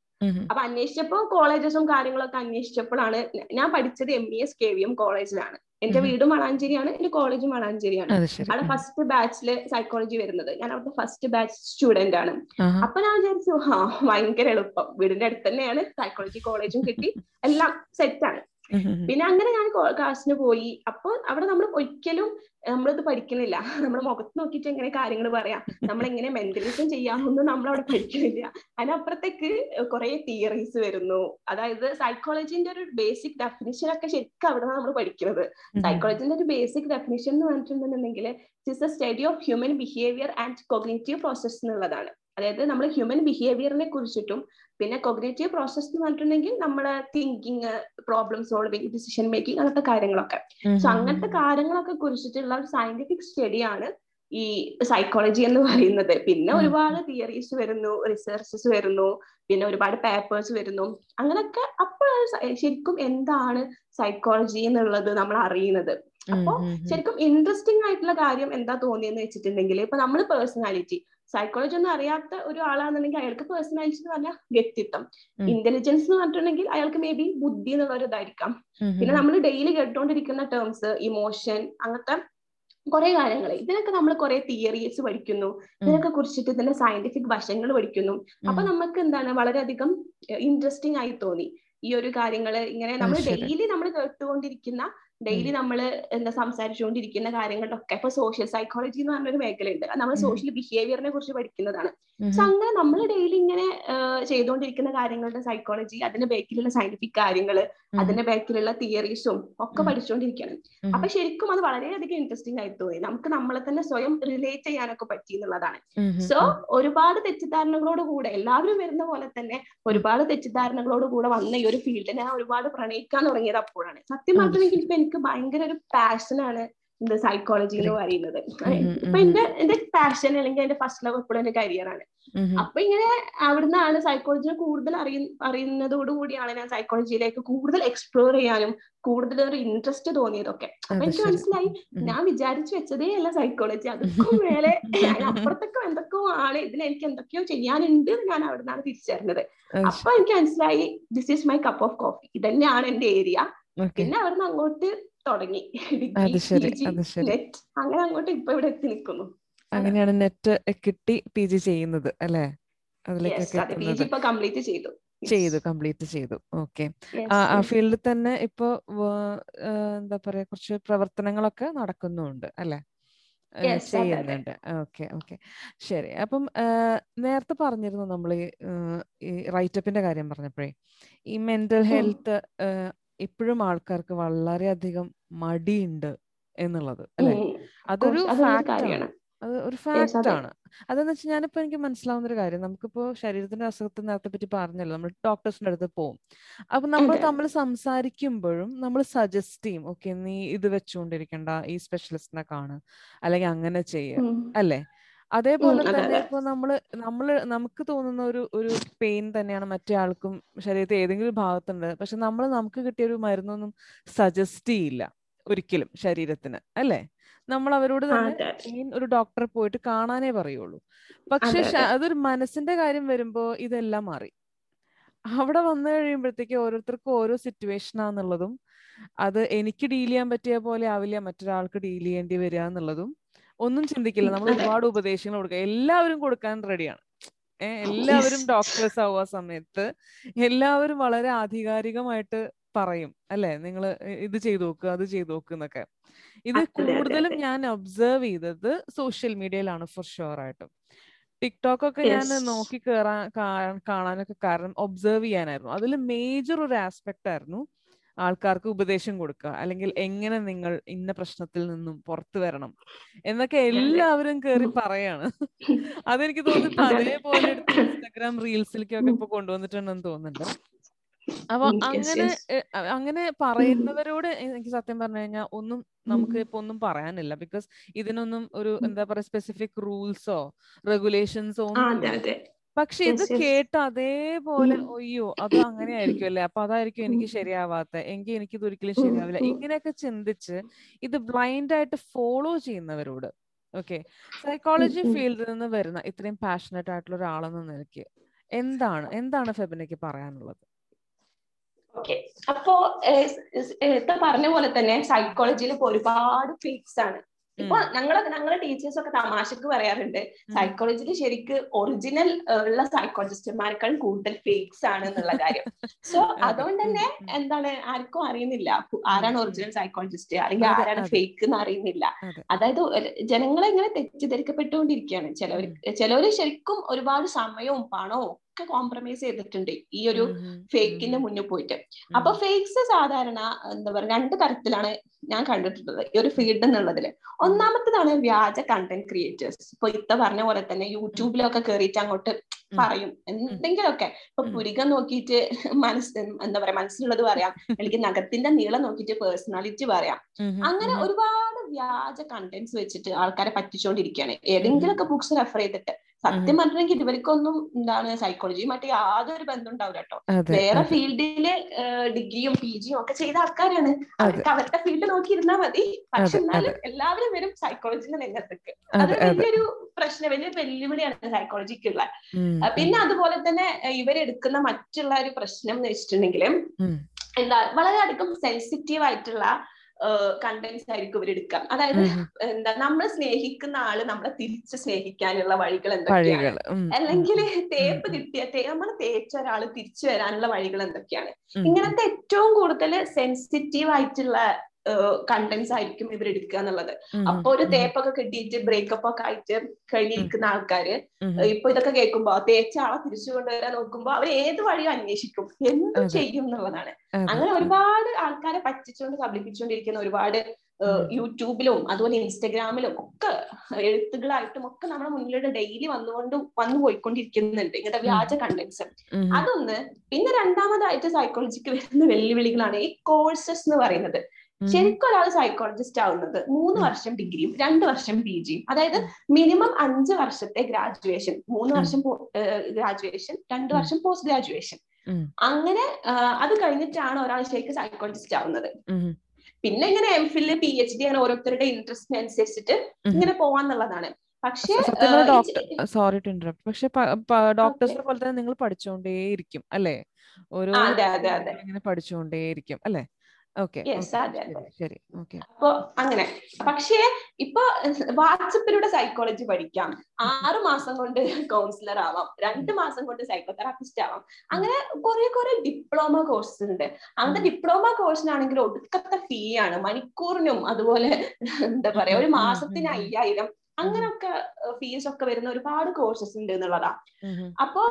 അപ്പൊ അന്വേഷിച്ചപ്പോ കോളേജസും കാര്യങ്ങളൊക്കെ അന്വേഷിച്ചപ്പോഴാണ് ഞാൻ പഠിച്ചത് M E S K V M കോളേജിലാണ് എന്റെ വീടും വളാഞ്ചേരിയാണ് എന്റെ കോളേജും വളാഞ്ചേരിയാണ് അവിടെ ഫസ്റ്റ് ബാച്ചിൽ സൈക്കോളജി വരുന്നത്. ഞാൻ അവിടുത്തെ ഫസ്റ്റ് ബാച്ച് സ്റ്റുഡന്റ് ആണ്. അപ്പൊ ഞാൻ വിചാരിച്ചു ആ ഭയങ്കര എളുപ്പം. വീടിന്റെ അടുത്ത് തന്നെയാണ് സൈക്കോളജി കോളേജും കിട്ടി എല്ലാം സെറ്റാണ് പിന്നെ അങ്ങനെ ഞാൻ ക്ലാസ്സിന് പോയി. അപ്പൊ അവിടെ നമ്മൾ ഒരിക്കലും നമ്മളിത് പഠിക്കുന്നില്ല നമ്മൾ മുഖത്ത് നോക്കിയിട്ട് എങ്ങനെ കാര്യങ്ങൾ പറയാം. നമ്മൾ എങ്ങനെ മെന്റലിസം ചെയ്യാമെന്ന് നമ്മൾ അവിടെ പഠിക്കുന്നില്ല അതിനപ്പുറത്തേക്ക് കുറെ തിയറീസ് വരുന്നു. അതായത് സൈക്കോളജിന്റെ ഒരു ബേസിക് ഡെഫിനിഷൻ ഒക്കെ ശരിക്കും അവിടെ നമ്മൾ പഠിക്കുന്നത് സൈക്കോളജിന്റെ ഒരു ബേസിക് ഡെഫിനിഷൻ എന്ന് പറഞ്ഞിട്ടുണ്ടെന്നുണ്ടെങ്കിൽ it's a study of human behaviour and cognitive process എന്നുള്ളതാണ്. അതായത് നമ്മൾ ഹ്യൂമൻ ബിഹേവിയറിനെ കുറിച്ചിട്ടും പിന്നെ കൊഗ്നേറ്റീവ് പ്രോസസ് എന്ന് പറഞ്ഞിട്ടുണ്ടെങ്കിൽ നമ്മുടെ thinking problem solving decision making അങ്ങനത്തെ കാര്യങ്ങളൊക്കെ. സോ അങ്ങനത്തെ കാര്യങ്ങളൊക്കെ കുറിച്ചിട്ടുള്ള ഒരു സയന്റിഫിക് സ്റ്റഡിയാണ് ഈ സൈക്കോളജി എന്ന് പറയുന്നത്. പിന്നെ ഒരുപാട് തിയറീസ് വരുന്നു റിസർച്ചസ് വരുന്നു പിന്നെ ഒരുപാട് പേപ്പേഴ്സ് വരുന്നു. അങ്ങനൊക്കെ അപ്പോഴാണ് ശരിക്കും എന്താണ് സൈക്കോളജി എന്നുള്ളത് നമ്മൾ അറിയുന്നത്. അപ്പോ ശരിക്കും ഇൻട്രസ്റ്റിംഗ് ആയിട്ടുള്ള കാര്യം എന്താ തോന്നിയെന്ന് വെച്ചിട്ടുണ്ടെങ്കിൽ ഇപ്പൊ നമ്മൾ പേഴ്സണാലിറ്റി സൈക്കോളജി ഒന്നും അറിയാത്ത ഒരാളാണെന്നുണ്ടെങ്കിൽ അയാൾക്ക് പേഴ്സണാലിറ്റി എന്ന് പറഞ്ഞാൽ വ്യക്തിത്വം. ഇന്റലിജൻസ് എന്ന് പറഞ്ഞിട്ടുണ്ടെങ്കിൽ അയാൾക്ക് മേ ബി ബുദ്ധി എന്നുള്ള ഒരു ഇതായിരിക്കാം പിന്നെ നമ്മൾ ഡെയിലി കേട്ടുകൊണ്ടിരിക്കുന്ന ടേംസ് ഇമോഷൻ അങ്ങനത്തെ കുറെ കാര്യങ്ങൾ ഇതിനൊക്കെ നമ്മൾ കുറെ തിയറീസ് പഠിക്കുന്നു. ഇതിനൊക്കെ കുറിച്ചിട്ട് ഇതിന്റെ സയന്റിഫിക് വശങ്ങൾ പഠിക്കുന്നു. അപ്പൊ നമുക്ക് എന്താണ് വളരെയധികം ഇൻട്രസ്റ്റിംഗ് ആയി തോന്നി. ഈ ഒരു കാര്യങ്ങൾ ഇങ്ങനെ നമ്മൾ ഡെയിലി നമ്മൾ കേട്ടുകൊണ്ടിരിക്കുന്ന ഡെയിലി നമ്മൾ എന്താ സംസാരിച്ചുകൊണ്ടിരിക്കുന്ന കാര്യങ്ങളിലൊക്കെ ഇപ്പൊ സോഷ്യൽ സൈക്കോളജി എന്ന് പറഞ്ഞൊരു മേഖലയുണ്ട്. നമ്മൾ സോഷ്യൽ ബിഹേവിയറിനെ കുറിച്ച് പഠിക്കുന്നതാണ്. സോ അങ്ങനെ നമ്മൾ ഡെയിലി ഇങ്ങനെ ചെയ്തുകൊണ്ടിരിക്കുന്ന കാര്യങ്ങളുടെ സൈക്കോളജി അതിന്റെ ബാക്കിലുള്ള സയന്റിഫിക് കാര്യങ്ങൾ അതിന്റെ ബാക്കിലുള്ള തിയറീസും ഒക്കെ പഠിച്ചുകൊണ്ടിരിക്കുകയാണ്. അപ്പൊ ശരിക്കും അത് വളരെയധികം ഇൻട്രസ്റ്റിംഗ് ആയി തോന്നി. നമുക്ക് നമ്മളെ തന്നെ സ്വയം റിലേറ്റ് ചെയ്യാനൊക്കെ പറ്റി എന്നുള്ളതാണ്. സോ ഒരുപാട് തെറ്റിദ്ധാരണകളോട് കൂടെ എല്ലാവരും വരുന്ന പോലെ തന്നെ ഒരുപാട് തെറ്റിദ്ധാരണകളോട് കൂടെ വന്ന ഈ ഒരു ഫീൽഡിനെ ഞാൻ ഒരുപാട് പ്രണയിക്കാൻ തുടങ്ങിയത് അപ്പോഴാണ്. സത്യം ഇപ്പൊ എനിക്ക് ഭയങ്കര ഒരു പാഷനാണ് എന്ത് സൈക്കോളജി എന്ന് പറയുന്നത്. ഇപ്പൊ എന്റെ എന്റെ പാഷൻ അല്ലെങ്കിൽ എന്റെ ഫസ്റ്റ് ലവ് എപ്പോഴും എന്റെ കരിയറാണ് അപ്പൊ ഇങ്ങനെ അവിടുന്നാണ് സൈക്കോളജിനെ കൂടുതൽ അറിയ അറിയുന്നതോടുകൂടിയാണ് ഞാൻ സൈക്കോളജിയിലേക്ക് കൂടുതൽ എക്സ്പ്ലോർ ചെയ്യാനും കൂടുതൽ ഒരു ഇൻട്രസ്റ്റ് തോന്നിയതൊക്കെ. അപ്പൊ എനിക്ക് മനസ്സിലായി ഞാൻ വിചാരിച്ചു വെച്ചതേ അല്ല സൈക്കോളജി അതൊക്കെ മേലെ അപ്പുറത്തൊക്കെ എന്തൊക്കെയോ ആണ് ഇതിൽ എനിക്ക് എന്തൊക്കെയോ ചെയ്യാനുണ്ട് ഞാൻ അവിടെ നിന്നാണ് തിരിച്ചറിഞ്ഞത് അപ്പൊ എനിക്ക് മനസ്സിലായി this is my cup of coffee ഇതന്നെയാണ് എന്റെ ഏരിയ പിന്നെ അവിടുന്ന് അങ്ങോട്ട് തുടങ്ങി. അങ്ങനെ അങ്ങോട്ട് ഇപ്പൊ ഇവിടെ എത്തി നിൽക്കുന്നു. അങ്ങനെയാണ് നെറ്റ് കിട്ടി പി ജി ചെയ്യുന്നത് അല്ലെ? കംപ്ലീറ്റ് ചെയ്തു. ചെയ്തു കംപ്ലീറ്റ് ചെയ്തു. ഓക്കെ. ആ ഫീൽഡിൽ തന്നെ ഇപ്പോ എന്താ പറയാ കുറച്ച് പ്രവർത്തനങ്ങളൊക്കെ നടക്കുന്നുണ്ട് അല്ലെ? ചെയ്യുന്നുണ്ട്. Okay okay. ശരി. അപ്പം നേരത്തെ പറഞ്ഞിരുന്നു നമ്മൾ ഈ റൈറ്റപ്പിന്റെ കാര്യം പറഞ്ഞപ്പോഴേ. ഈ മെന്റൽ ഹെൽത്ത് ഇപ്പോഴും ആൾക്കാർക്ക് വളരെയധികം മടിയുണ്ട് എന്നുള്ളത് അല്ലെ? അതൊരു ഫാക്റ്റാണ് അത് ഒരു ഫാക്ട് ഫാക്റ്റ് ആണ്. അതെന്ന് വെച്ചാൽ ഞാനിപ്പോ എനിക്ക് മനസ്സിലാവുന്ന ഒരു കാര്യം. നമുക്കിപ്പോ ശരീരത്തിന്റെ അസുഖത്തെ നേരത്തെ പറ്റി പറഞ്ഞല്ലോ. നമ്മൾ ഡോക്ടേഴ്സിന്റെ അടുത്ത് പോകും അപ്പൊ നമ്മൾ. തമ്മിൽ സംസാരിക്കുമ്പോഴും നമ്മൾ സജസ്റ്റ് ചെയ്യും ഓക്കെ നീ ഇത് വെച്ചുകൊണ്ടിരിക്കണ്ട ഈ സ്പെഷ്യലിസ്റ്റിനെ കാണ് അല്ലെങ്കിൽ അങ്ങനെ ചെയ്യ അല്ലേ? അതേപോലെ തന്നെ ഇപ്പൊ നമ്മൾ നമ്മൾ നമുക്ക് തോന്നുന്ന ഒരു ഒരു പെയിൻ തന്നെയാണ് മറ്റേ ആൾക്കും ശരീരത്തിൽ ഏതെങ്കിലും ഭാഗത്തുണ്ട്. പക്ഷെ നമ്മൾ നമുക്ക് കിട്ടിയ ഒരു മരുന്നൊന്നും സജസ്റ്റ് ചെയ്യില്ല ഒരിക്കലും ശരീരത്തിന് അല്ലേ? നമ്മൾ അവരോട് തന്നെ മെയിൻ ഒരു ഡോക്ടറെ പോയിട്ട് കാണാനേ പറയുള്ളൂ. പക്ഷെ അതൊരു മനസ്സിന്റെ കാര്യം വരുമ്പോ ഇതെല്ലാം മാറി. അവിടെ വന്നു കഴിയുമ്പോഴത്തേക്ക് ഓരോരുത്തർക്കും ഓരോ സിറ്റുവേഷൻ ആന്നുള്ളതും അത് എനിക്ക് ഡീൽ ചെയ്യാൻ പറ്റിയ പോലെ ആവില്ല മറ്റൊരാൾക്ക് ഡീൽ ചെയ്യേണ്ടി വരിക എന്നുള്ളതും ഒന്നും ചിന്തിക്കില്ല. നമ്മൾ ഒരുപാട് ഉപദേശങ്ങൾ കൊടുക്കുക. എല്ലാവരും കൊടുക്കാൻ റെഡിയാണ് ഏഹ് എല്ലാവരും ഡോക്ടേഴ്സ് ആവുക സമയത്ത് എല്ലാവരും വളരെ ആധികാരികമായിട്ട് പറയും. അല്ലെ? നിങ്ങൾ ഇത് ചെയ്തു നോക്ക് അത് ചെയ്തു നോക്ക് എന്നൊക്കെ. ഇത് കൂടുതലും ഞാൻ ഒബ്സർവ് ചെയ്തത് സോഷ്യൽ മീഡിയയിലാണ് ഫോർ ഷുവർ ആയിട്ടും. ടിക്ടോക്ക് ഒക്കെ ഞാൻ നോക്കി കേറാൻ കാണാനൊക്കെ കാരണം ഒബ്സർവ് ചെയ്യാനായിരുന്നു. അതിൽ മേജർ ഒരു ആസ്പെക്ട് ആയിരുന്നു. ആൾക്കാർക്ക് ഉപദേശം കൊടുക്കുക അല്ലെങ്കിൽ എങ്ങനെ നിങ്ങൾ ഇന്ന പ്രശ്നത്തിൽ നിന്നും പുറത്തു വരണം എന്നൊക്കെ എല്ലാവരും കേറി പറയാണ്. അതെനിക്ക് തോന്നുന്നു അതേപോലെ എടുത്ത് ഇൻസ്റ്റാഗ്രാം റീൽസിലേക്കൊക്കെ ഇപ്പൊ കൊണ്ടുവന്നിട്ടുണ്ടെന്ന് തോന്നുന്നുണ്ട്. അപ്പൊ അങ്ങനെ അങ്ങനെ പറയുന്നവരോട് എനിക്ക് സത്യം പറഞ്ഞു കഴിഞ്ഞാൽ ഒന്നും നമുക്ക് ഇപ്പൊ ഒന്നും പറയാനില്ല. ബിക്കോസ് ഇതിനൊന്നും ഒരു എന്താ പറയാ സ്പെസിഫിക് റൂൾസോ റെഗുലേഷൻസോ പക്ഷെ ഇത് കേട്ട് അതേപോലെ അയ്യോ അത് അങ്ങനെ ആയിരിക്കും അല്ലെ അപ്പൊ അതായിരിക്കും എനിക്ക് ശരിയാവാത്ത. എങ്കിൽ എനിക്ക് ഇത് ഒരിക്കലും ശരിയാവില്ല ഇങ്ങനെയൊക്കെ ചിന്തിച്ച് ഇത് ബ്ലൈൻഡ് ആയിട്ട് ഫോളോ ചെയ്യുന്നവരോട് ഓക്കെ? സൈക്കോളജി ഫീൽഡിൽ നിന്ന് വരുന്ന ഇത്രയും പാഷനറ്റ് ആയിട്ടുള്ള ഒരാളെന്ന് നിലയ്ക്ക് എന്താണ് എന്താണ് ഫെബിനയ്ക്ക് പറയാനുള്ളത്? ഓക്കെ. അപ്പോ ഇത്ത പറഞ്ഞ പോലെ തന്നെ സൈക്കോളജിയിൽ ഇപ്പൊ ഒരുപാട് ഫീൽഡ്സ് ആണ് ഇപ്പൊ ഞങ്ങളൊക്കെ ഞങ്ങളെ ഞങ്ങളെ ടീച്ചേഴ്സ് ഒക്കെ തമാശക്ക് പറയാറുണ്ട്. സൈക്കോളജിയിൽ ശരിക്ക് ഒറിജിനൽ ഉള്ള സൈക്കോളജിസ്റ്റുമാരെക്കാൾ കൂടുതൽ ഫേക്സ് ആണ് എന്നുള്ള കാര്യം. സോ അതുകൊണ്ട് തന്നെ എന്താണ് ആർക്കും അറിയുന്നില്ല. ആരാണ് ഒറിജിനൽ സൈക്കോളജിസ്റ്റ് അല്ലെങ്കിൽ ആരാണ് ഫേക്ക് എന്ന് അറിയുന്നില്ല. അതായത് ജനങ്ങളെ ഇങ്ങനെ തെറ്റിദ്ധരിക്കപ്പെട്ടുകൊണ്ടിരിക്കുകയാണ്. ചിലവർ ചിലവര് ചിലവർ ശരിക്കും ഒരുപാട് സമയവും പണവും ഒക്കെ കോംപ്രമൈസ് ചെയ്തിട്ടുണ്ട് ഈ ഒരു ഫേക്കിന്റെ മുന്നിൽ പോയിട്ട്. അപ്പൊ ഫേക്സ് സാധാരണ എന്താ പറയുക രണ്ട് തരത്തിലാണ് ഞാൻ കണ്ടിട്ടുള്ളത് ഈ ഒരു ഫീൽഡ് എന്നുള്ളതിൽ. ഒന്നാമത്തതാണ് വ്യാജ കണ്ടന്റ് ക്രിയേറ്റേഴ്സ് ഇപ്പൊ ഇത്ത പറഞ്ഞ പോലെ തന്നെ യൂട്യൂബിലൊക്കെ കയറിയിട്ട് അങ്ങോട്ട് പറയും എന്തെങ്കിലുമൊക്കെ ഇപ്പൊ. പുരികം നോക്കിയിട്ട് മനസ്സ് എന്താ പറയാ മനസ്സിലുള്ളത് പറയാം അല്ലെങ്കിൽ നഖത്തിന്റെ നീളം നോക്കിയിട്ട് പേഴ്സണാലിറ്റി പറയാം അങ്ങനെ ഒരുപാട് വ്യാജ കണ്ടന്റ്സ് വെച്ചിട്ട് ആൾക്കാരെ പറ്റിച്ചുകൊണ്ടിരിക്കുകയാണ് ഏതെങ്കിലുമൊക്കെ ബുക്സ് റെഫർ ചെയ്തിട്ട് സത്യം പറഞ്ഞെങ്കിൽ ഇവർക്കൊന്നും എന്താണ് സൈക്കോളജിയുമായിട്ട് യാതൊരു ബന്ധം ഉണ്ടാവില്ല കേട്ടോ. വേറെ ഫീൽഡിൽ ഡിഗ്രിയും പി ജിയും ഒക്കെ ചെയ്ത ആൾക്കാരാണ്. അവർക്ക് അവരുടെ ഫീൽഡ് നോക്കിയിരുന്നാ മതി. പക്ഷെ എന്നാലും എല്ലാവരും വരും സൈക്കോളജിന്റെ രംഗത്തേക്ക്. അത് വലിയൊരു പ്രശ്നം വലിയ വെല്ലുവിളിയാണ് സൈക്കോളജിക്കുള്ള പിന്നെ അതുപോലെ തന്നെ ഇവരെടുക്കുന്ന മറ്റുള്ള ഒരു പ്രശ്നം എന്ന് വെച്ചിട്ടുണ്ടെങ്കിൽ എന്താ എന്താ വളരെയധികം സെൻസിറ്റീവ് ആയിട്ടുള്ള കണ്ടന്റ്സ് ആയിരിക്കും ഇവരെടുക്കുക അതായത്. എന്താ നമ്മൾ സ്നേഹിക്കുന്ന ആൾ നമ്മളെ തിരിച്ച് സ്നേഹിക്കാനുള്ള വഴികൾ എന്തൊക്കെയാണ് അല്ലെങ്കിൽ തേപ്പ് കിട്ടിയ തേ നമ്മൾ തേച്ച ഒരാൾ തിരിച്ചു വരാനുള്ള വഴികൾ എന്തൊക്കെയാണ്? ഇങ്ങനത്തെ ഏറ്റവും കൂടുതൽ സെൻസിറ്റീവ് ആയിട്ടുള്ള കണ്ടന്റ്സ് ആയിരിക്കും ഇവർ എടുക്കുക എന്നുള്ളത്. അപ്പൊ ഒരു തേപ്പൊക്കെ കിട്ടിയിട്ട് ബ്രേക്കപ്പ് ഒക്കെ ആയിട്ട് കഴിഞ്ഞിരിക്കുന്ന ആൾക്കാര് ഇപ്പൊ ഇതൊക്കെ കേൾക്കുമ്പോ തേച്ച ആളെ തിരിച്ചു കൊണ്ടുവരാൻ നോക്കുമ്പോ അവർ ഏത് വഴിയും അന്വേഷിക്കും. എന്ത് ചെയ്യും എന്നുള്ളതാണ്. അങ്ങനെ ഒരുപാട് ആൾക്കാരെ പറ്റിച്ചുകൊണ്ട് കബളിപ്പിച്ചുകൊണ്ടിരിക്കുന്ന ഒരുപാട് യൂട്യൂബിലും അതുപോലെ ഇൻസ്റ്റഗ്രാമിലും ഒക്കെ എഴുത്തുകളായിട്ടും ഒക്കെ നമ്മുടെ മുന്നിലൂടെ ഡെയിലി വന്നുകൊണ്ട് വന്നു പോയിക്കൊണ്ടിരിക്കുന്നുണ്ട് ഇങ്ങനത്തെ വ്യാജ കണ്ടന്റ്സ് അതൊന്ന് പിന്നെ രണ്ടാമതായിട്ട് സൈക്കോളജിക്ക് വരുന്ന വെല്ലുവിളികളാണ് ഈ കോഴ്സസ് എന്ന് പറയുന്നത്. ശരിക്കും ഒരാൾ സൈക്കോളജിസ്റ്റ് ആവുന്നത് മൂന്ന് വർഷം ഡിഗ്രിയും രണ്ട് വർഷം പി ജിയും അതായത് മിനിമം അഞ്ച് വർഷത്തെ ഗ്രാജുവേഷൻ മൂന്ന് വർഷം ഗ്രാജുവേഷൻ രണ്ട് വർഷം പോസ്റ്റ് ഗ്രാജുവേഷൻ അങ്ങനെ അത് കഴിഞ്ഞിട്ടാണ് ഒരാൾ ശരിക്കും സൈക്കോളജിസ്റ്റ് ആവുന്നത്. പിന്നെ ഇങ്ങനെ M Phil P H D അങ്ങനെ ഓരോരുത്തരുടെ ഇൻട്രസ്റ്റിന് അനുസരിച്ചിട്ട് ഇങ്ങനെ പോവാന്നുള്ളതാണ്. പക്ഷേ സോറി ടു ഇന്ററപ്റ്റ് പക്ഷെ ഡോക്ടേഴ്സിനെ പോലെ തന്നെ നിങ്ങൾ പഠിച്ചുകൊണ്ടേയിരിക്കും അല്ലേ? ഓരോ പഠിച്ചുകൊണ്ടേയിരിക്കും അല്ലേ? അപ്പൊ അങ്ങനെ. പക്ഷേ ഇപ്പൊ വാട്സപ്പിലൂടെ സൈക്കോളജി പഠിക്കാം. ആറു മാസം കൊണ്ട് കൗൺസിലർ ആവാം രണ്ട് മാസം കൊണ്ട് സൈക്കോ തെറാപ്പിസ്റ്റ് ആവാം. അങ്ങനെ കുറെ കുറെ ഡിപ്ലോമ കോഴ്സ് ഉണ്ട്. അങ്ങനത്തെ ഡിപ്ലോമ കോഴ്സിനാണെങ്കിൽ ഒടുക്കത്തെ ഫീ ആണ്. മണിക്കൂറിനും അതുപോലെ എന്താ പറയാ ഒരു മാസത്തിന് അയ്യായിരം അങ്ങനെയൊക്കെ ഫീസ് ഒക്കെ വരുന്ന ഒരുപാട് കോഴ്സസ് ഉണ്ട് എന്നുള്ളതാ. അപ്പോ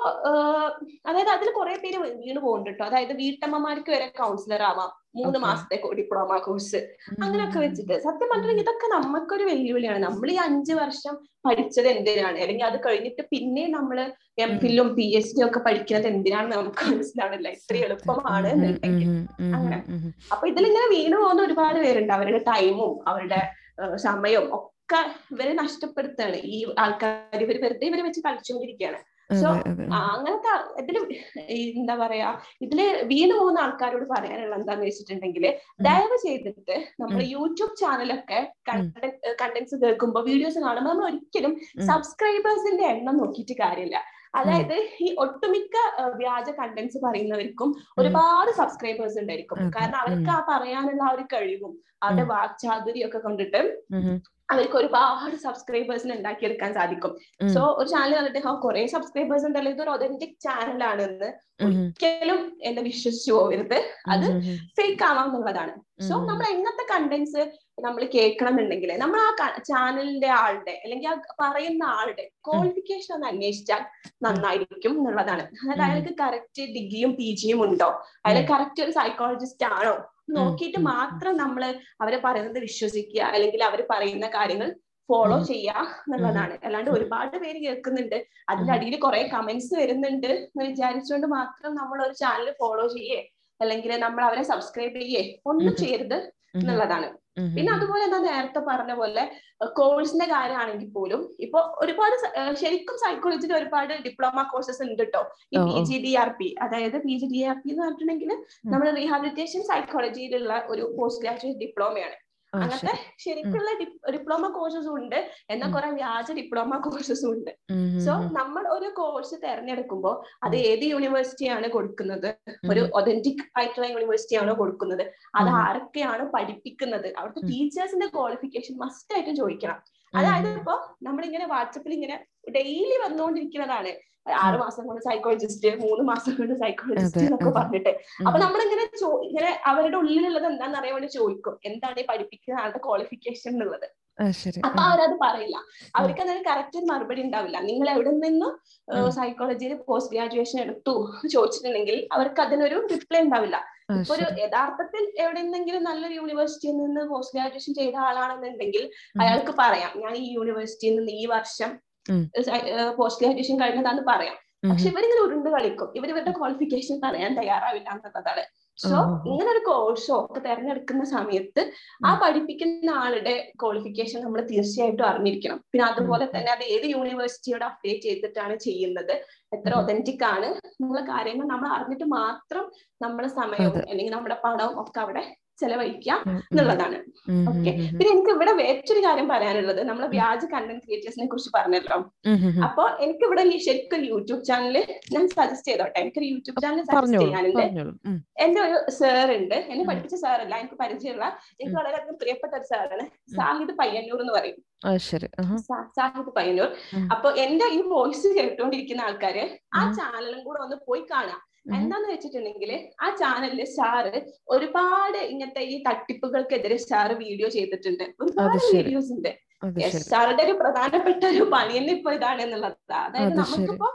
അതായത് അതിൽ കുറെ പേര് വീണ് പോകുന്നുണ്ട് കേട്ടോ അതായത് വീട്ടമ്മമാർക്ക് വരെ കൗൺസിലർ ആവാം. മൂന്ന് മാസത്തെ ഡിപ്ലോമ കോഴ്സ് അങ്ങനെയൊക്കെ വെച്ചിട്ട്. സത്യം പറഞ്ഞിട്ടുണ്ടെങ്കിൽ ഇതൊക്കെ നമുക്കൊരു വെല്ലുവിളിയാണ്. നമ്മൾ ഈ അഞ്ച് വർഷം പഠിച്ചത് എന്തിനാണ്? അല്ലെങ്കിൽ അത് കഴിഞ്ഞിട്ട് പിന്നെ നമ്മൾ എം ഫില്ലും പി എച്ച് ഡി ഒക്കെ പഠിക്കുന്നത് എന്തിനാണെന്ന് നമുക്ക് മനസ്സിലാവില്ല ഇത്ര എളുപ്പമാണ് എന്നുണ്ടെങ്കിൽ. അങ്ങനെ. അപ്പൊ ഇതിലിങ്ങനെ വീണു പോകുന്ന ഒരുപാട് പേരുണ്ട്. അവരുടെ ടൈമും അവരുടെ സമയവും ഒക്കെ ഇവരെ നഷ്ടപ്പെടുത്താണ്. ഈ ആൾക്കാർ ഇവർ വെറുതെ ഇവരെ വെച്ച് കളിച്ചുകൊണ്ടിരിക്കുകയാണ് സോ അങ്ങനത്തെ ഇതിൽ എന്താ പറയാ ഇതിൽ വീണ് പോകുന്ന ആൾക്കാരോട് പറയാനുള്ള എന്താന്ന് വെച്ചിട്ടുണ്ടെങ്കിൽ ദയവ് ചെയ്തിട്ട് നമ്മൾ യൂട്യൂബ് ചാനലൊക്കെ കണ്ടന്റ്സ് കേൾക്കുമ്പോൾ വീഡിയോസ് കാണുമ്പോൾ നമ്മൾ ഒരിക്കലും സബ്സ്ക്രൈബേഴ്സിന്റെ എണ്ണം നോക്കിയിട്ട് കാര്യമില്ല. അതായത് ഈ ഒട്ടുമിക്ക വ്യാജ കണ്ടന്റ്സ് പറയുന്നവർക്കും ഒരുപാട് സബ്സ്ക്രൈബേഴ്സ് ഉണ്ടായിരിക്കും. കാരണം അവർക്ക് ആ പറയാനുള്ള ആ ഒരു കഴിവും അവരുടെ വാക്ചാതുരി ഒക്കെ കൊണ്ടിട്ട് അവർക്ക് ഒരുപാട് സബ്സ്ക്രൈബേഴ്സിന് ഉണ്ടാക്കിയെടുക്കാൻ സാധിക്കും. സോ ഒരു ചാനൽ കണ്ടിട്ട് കുറെ സബ്സ്ക്രൈബേഴ്സ് ഉണ്ടല്ലോ ഇതൊരു ഒതന്റിക് ചാനലാണെന്ന് ഒരിക്കലും എന്നെ വിശ്വസിച്ചു പോകരുത്. അത് ഫേക്ക് ആവാം എന്നുള്ളതാണ്. സോ നമ്മൾ എങ്ങനത്തെ കണ്ടന്റ്സ് നമ്മൾ കേൾക്കണം എന്നുണ്ടെങ്കിൽ നമ്മൾ ആ ചാനലിന്റെ ആളുടെ അല്ലെങ്കിൽ ആ പറയുന്ന ആളുടെ ക്വാളിഫിക്കേഷൻ ഒന്ന് അന്വേഷിച്ചാൽ നന്നായിരിക്കും എന്നുള്ളതാണ്. അതായത് അയാൾക്ക് കറക്റ്റ് ഡിഗ്രിയും പി ജിയും ഉണ്ടോ? അയാൾ കറക്റ്റ് ഒരു സൈക്കോളജിസ്റ്റ് ആണോ? നോക്കിയിട്ട് മാത്രം നമ്മൾ അവരെ പറയുന്നത് വിശ്വസിക്കുക അല്ലെങ്കിൽ അവർ പറയുന്ന കാര്യങ്ങൾ ഫോളോ ചെയ്യുക എന്നുള്ളതാണ്. അല്ലാണ്ട് ഒരുപാട് പേര് കേൾക്കുന്നുണ്ട്. അതിന്റെ അടിയിൽ കുറെ കമന്റ്സ് വരുന്നുണ്ട് എന്ന് വിചാരിച്ചുകൊണ്ട് മാത്രം നമ്മൾ ഒരു ചാനൽ ഫോളോ ചെയ്യേ അല്ലെങ്കിൽ നമ്മൾ അവരെ സബ്സ്ക്രൈബ് ചെയ്യേ ഒന്നും ചെയ്യരുത് എന്നുള്ളതാണ്. പിന്നെ അതുപോലെ എന്താ നേരത്തെ പറഞ്ഞ പോലെ കോഴ്സിന്റെ കാര്യമാണെങ്കിൽ പോലും ഇപ്പൊ ഒരുപാട് ശരിക്കും സൈക്കോളജിയിൽ ഒരുപാട് ഡിപ്ലോമ കോഴ്സസ് ഉണ്ട് കേട്ടോ ഈ P G D R P അതായത് P G D R P എന്ന് പറഞ്ഞിട്ടുണ്ടെങ്കിൽ നമ്മുടെ റീഹാബിലിറ്റേഷൻ സൈക്കോളജിയിലുള്ള ഒരു പോസ്റ്റ് ഗ്രാജുവേറ്റ് ഡിപ്ലോമയാണ് അങ്ങനത്തെ ശരിക്കുള്ള ഡിപ്ലോമ കോഴ്സസും ഉണ്ട്. എന്നാൽ കുറെ വ്യാജ ഡിപ്ലോമ കോഴ്സസും ഉണ്ട്. സോ നമ്മൾ ഒരു കോഴ്സ് തെരഞ്ഞെടുക്കുമ്പോൾ അത് ഏത് യൂണിവേഴ്സിറ്റിയാണ് കൊടുക്കുന്നത്? ഒരു ഒതന്റിക് ആയിട്ടുള്ള യൂണിവേഴ്സിറ്റി ആണോ കൊടുക്കുന്നത്? അത് ആരൊക്കെയാണ് പഠിപ്പിക്കുന്നത്? അവിടുത്തെ ടീച്ചേഴ്സിന്റെ ക്വാളിഫിക്കേഷൻ മസ്റ്റ് ആയിട്ട് ചോദിക്കണം. അതായത് ഇപ്പൊ നമ്മളിങ്ങനെ വാട്സപ്പിൽ ഇങ്ങനെ ഡെയിലി വന്നുകൊണ്ടിരിക്കുന്നതാണ്. ആറ് മാസം കൊണ്ട് സൈക്കോളജിസ്റ്റ് മൂന്ന് മാസം കൊണ്ട് സൈക്കോളജിസ്റ്റ് എന്നൊക്കെ പറഞ്ഞിട്ട്. അപ്പൊ നമ്മളിങ്ങനെ ഇങ്ങനെ അവരുടെ ഉള്ളിലുള്ളത് എന്താണെന്ന് അറിയാൻ വേണ്ടി ചോദിക്കും. എന്താണ് ഈ പഠിപ്പിക്കുന്ന ആളുടെ ക്വാളിഫിക്കേഷൻ എന്നുള്ളത്. അപ്പൊ അവരത് പറയില്ല. അവർക്ക് അതിന് കറക്റ്റ് മറുപടി ഉണ്ടാവില്ല. നിങ്ങൾ എവിടെ നിന്നും സൈക്കോളജിയിൽ പോസ്റ്റ് ഗ്രാജുവേഷൻ എടുത്തു ചോദിച്ചിട്ടുണ്ടെങ്കിൽ അവർക്ക് അതിനൊരു റിപ്ലൈ ഉണ്ടാവില്ല. ഒരു യഥാർത്ഥത്തിൽ എവിടെന്നെങ്കിലും നല്ലൊരു യൂണിവേഴ്സിറ്റിയിൽ നിന്ന് പോസ്റ്റ് ഗ്രാജുവേഷൻ ചെയ്ത ആളാണെന്നുണ്ടെങ്കിൽ അയാൾക്ക് പറയാം ഞാൻ ഈ യൂണിവേഴ്സിറ്റിയിൽ നിന്ന് ഈ വർഷം പോസ്റ്റ് ഗ്രാജുവേഷൻ കഴിഞ്ഞതാന്ന് പറയാം. പക്ഷെ ഇവരിങ്ങനെ ഉരുണ്ട് കളിക്കും. ഇവർ ഇവരുടെ ക്വാളിഫിക്കേഷൻ പറയാൻ തയ്യാറാവില്ല എന്നുള്ളതാണ് സോ ഇങ്ങനെ ഒരു കോഴ്സോ ഒക്കെ തെരഞ്ഞെടുക്കുന്ന സമയത്ത് ആ പഠിപ്പിക്കുന്ന ആളുടെ ക്വാളിഫിക്കേഷൻ നമ്മൾ തീർച്ചയായിട്ടും അറിഞ്ഞിരിക്കണം. പിന്നെ അതുപോലെ തന്നെ അത് ഏത് യൂണിവേഴ്സിറ്റിയോട് അപ്ഡേറ്റ് ചെയ്തിട്ടാണ് ചെയ്യുന്നത്? എത്ര ഒതന്റിക് ആണ്? എന്നുള്ള കാര്യങ്ങൾ നമ്മൾ അറിഞ്ഞിട്ട് മാത്രം നമ്മുടെ സമയവും അല്ലെങ്കിൽ നമ്മുടെ പണവും ഒക്കെ അവിടെ ചെലവഴിക്കുക എന്നുള്ളതാണ്. ഓക്കെ പിന്നെ എനിക്ക് ഇവിടെ വേറൊരു കാര്യം പറയാനുള്ളത്. നമ്മൾ വ്യാജ കണ്ടന്റ് ക്രിയേറ്റേഴ്സിനെ കുറിച്ച് പറഞ്ഞല്ലോ. അപ്പൊ എനിക്ക് ഇവിടെ ശരിക്കും യൂട്യൂബ് ചാനൽ ഞാൻ സജസ്റ്റ് ചെയ്തോട്ടെ. എനിക്കൊരു യൂട്യൂബ് ചാനൽ സജസ്റ്റ് ചെയ്യാനുണ്ട് എന്റെ ഒരു സാർ ഉണ്ട്. എന്നെ പഠിപ്പിച്ച സാറല്ല എനിക്ക് പരിചയമുള്ള എനിക്ക് വളരെയധികം പ്രിയപ്പെട്ട ഒരു സാറാണ് സാഹിത് പയ്യന്നൂർ എന്ന് പറയും. സാഹിത് പയ്യന്നൂർ. അപ്പൊ എന്റെ ഈ വോയിസ് കേട്ടോണ്ടിരിക്കുന്ന ആൾക്കാര് ആ ചാനലും കൂടെ ഒന്ന് പോയി കാണാം. എന്താന്ന് വെച്ചിട്ടുണ്ടെങ്കിൽ ആ ചാനലിൽ സാറ് ഒരുപാട് ഇങ്ങനത്തെ ഈ തട്ടിപ്പുകൾക്കെതിരെ സാറ് വീഡിയോ ചെയ്തിട്ടുണ്ട്. ഒരുപാട് വീഡിയോസ് ഉണ്ട് സാറുടെ ഒരു പ്രധാനപ്പെട്ട ഒരു പണി തന്നെ ഇപ്പൊ ഇതാണ് എന്നുള്ളതാണ് അതായത് നമുക്കിപ്പോ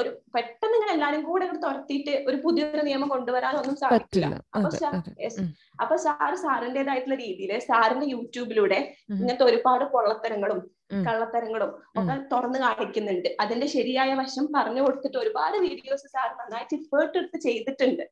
ഒരു പെട്ടെന്ന് ഇങ്ങനെ എല്ലാരും കൂടെ ഇവിടെ തുരത്തിയിട്ട് ഒരു പുതിയൊരു നിയമം കൊണ്ടുവരാനൊന്നും സാധിക്കില്ല. അപ്പൊ സാർ സാറ് സാറിന്റേതായിട്ടുള്ള രീതിയിൽ സാറിന്റെ യൂട്യൂബിലൂടെ ഇങ്ങനത്തെ ഒരുപാട് പൊള്ളത്തരങ്ങളും കള്ളത്തരങ്ങളും ഒക്കെ തുറന്നു കാണിക്കുന്നുണ്ട്. അതിന്റെ ശരിയായ വശം പറഞ്ഞു കൊടുത്തിട്ട് ഒരുപാട് വീഡിയോസ് സാർ നന്നായിട്ട് എഫേർട്ട് എടുത്ത് ചെയ്തിട്ടുണ്ട്.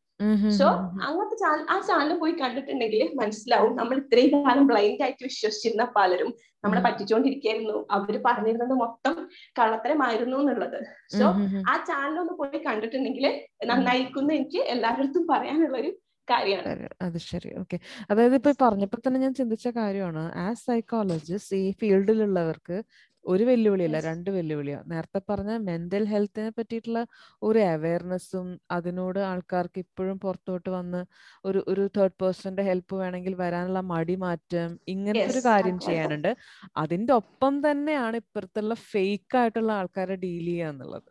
സോ അങ്ങനത്തെ ചാനൽ ആ ചാനൽ പോയി കണ്ടിട്ടുണ്ടെങ്കിൽ മനസ്സിലാവും നമ്മൾ ഇത്രയും കാലം ബ്ലൈൻഡ് ആയിട്ട് വിശ്വസിച്ചിരുന്ന പലരും നമ്മളെ പറ്റിച്ചുകൊണ്ടിരിക്കുന്നു അവർ പറഞ്ഞിരുന്നത് മൊത്തം കള്ളത്തരമായിരുന്നു എന്നുള്ളത്. സോ ആ ചാനൽ ഒന്ന് പോയി കണ്ടിട്ടുണ്ടെങ്കിൽ നന്നായിരിക്കും എനിക്ക് എല്ലാവരുടെ പറയാനുള്ളൊരു കാര്യമാണ്. അത് ശരി. ഓക്കെ അതായത് ഇപ്പൊ പറഞ്ഞപ്പോ തന്നെ ഞാൻ ചിന്തിച്ച കാര്യമാണ് ആസ് സൈക്കോളജിസ്റ്റ് ഈ ഫീൽഡിലുള്ളവർക്ക് ഒരു വെല്ലുവിളിയല്ല രണ്ട് വെല്ലുവിളിയാണ് നേരത്തെ പറഞ്ഞ മെന്റൽ ഹെൽത്തിനെ പറ്റിയിട്ടുള്ള ഒരു അവയർനെസ്സും അതിനോട് ആൾക്കാർക്ക് ഇപ്പോഴും പുറത്തോട്ട് വന്ന് ഒരു ഒരു തേർഡ് പേഴ്സന്റെ ഹെൽപ്പ് വേണമെങ്കിൽ വരാനുള്ള മടി മാറ്റം ഇങ്ങനത്തെ ഒരു കാര്യം ചെയ്യാനുണ്ട്. അതിന്റെ ഒപ്പം തന്നെയാണ് ഇപ്പുറത്തുള്ള ഫേക്ക് ആയിട്ടുള്ള ആൾക്കാരെ ഡീൽ ചെയ്യുക എന്നുള്ളത്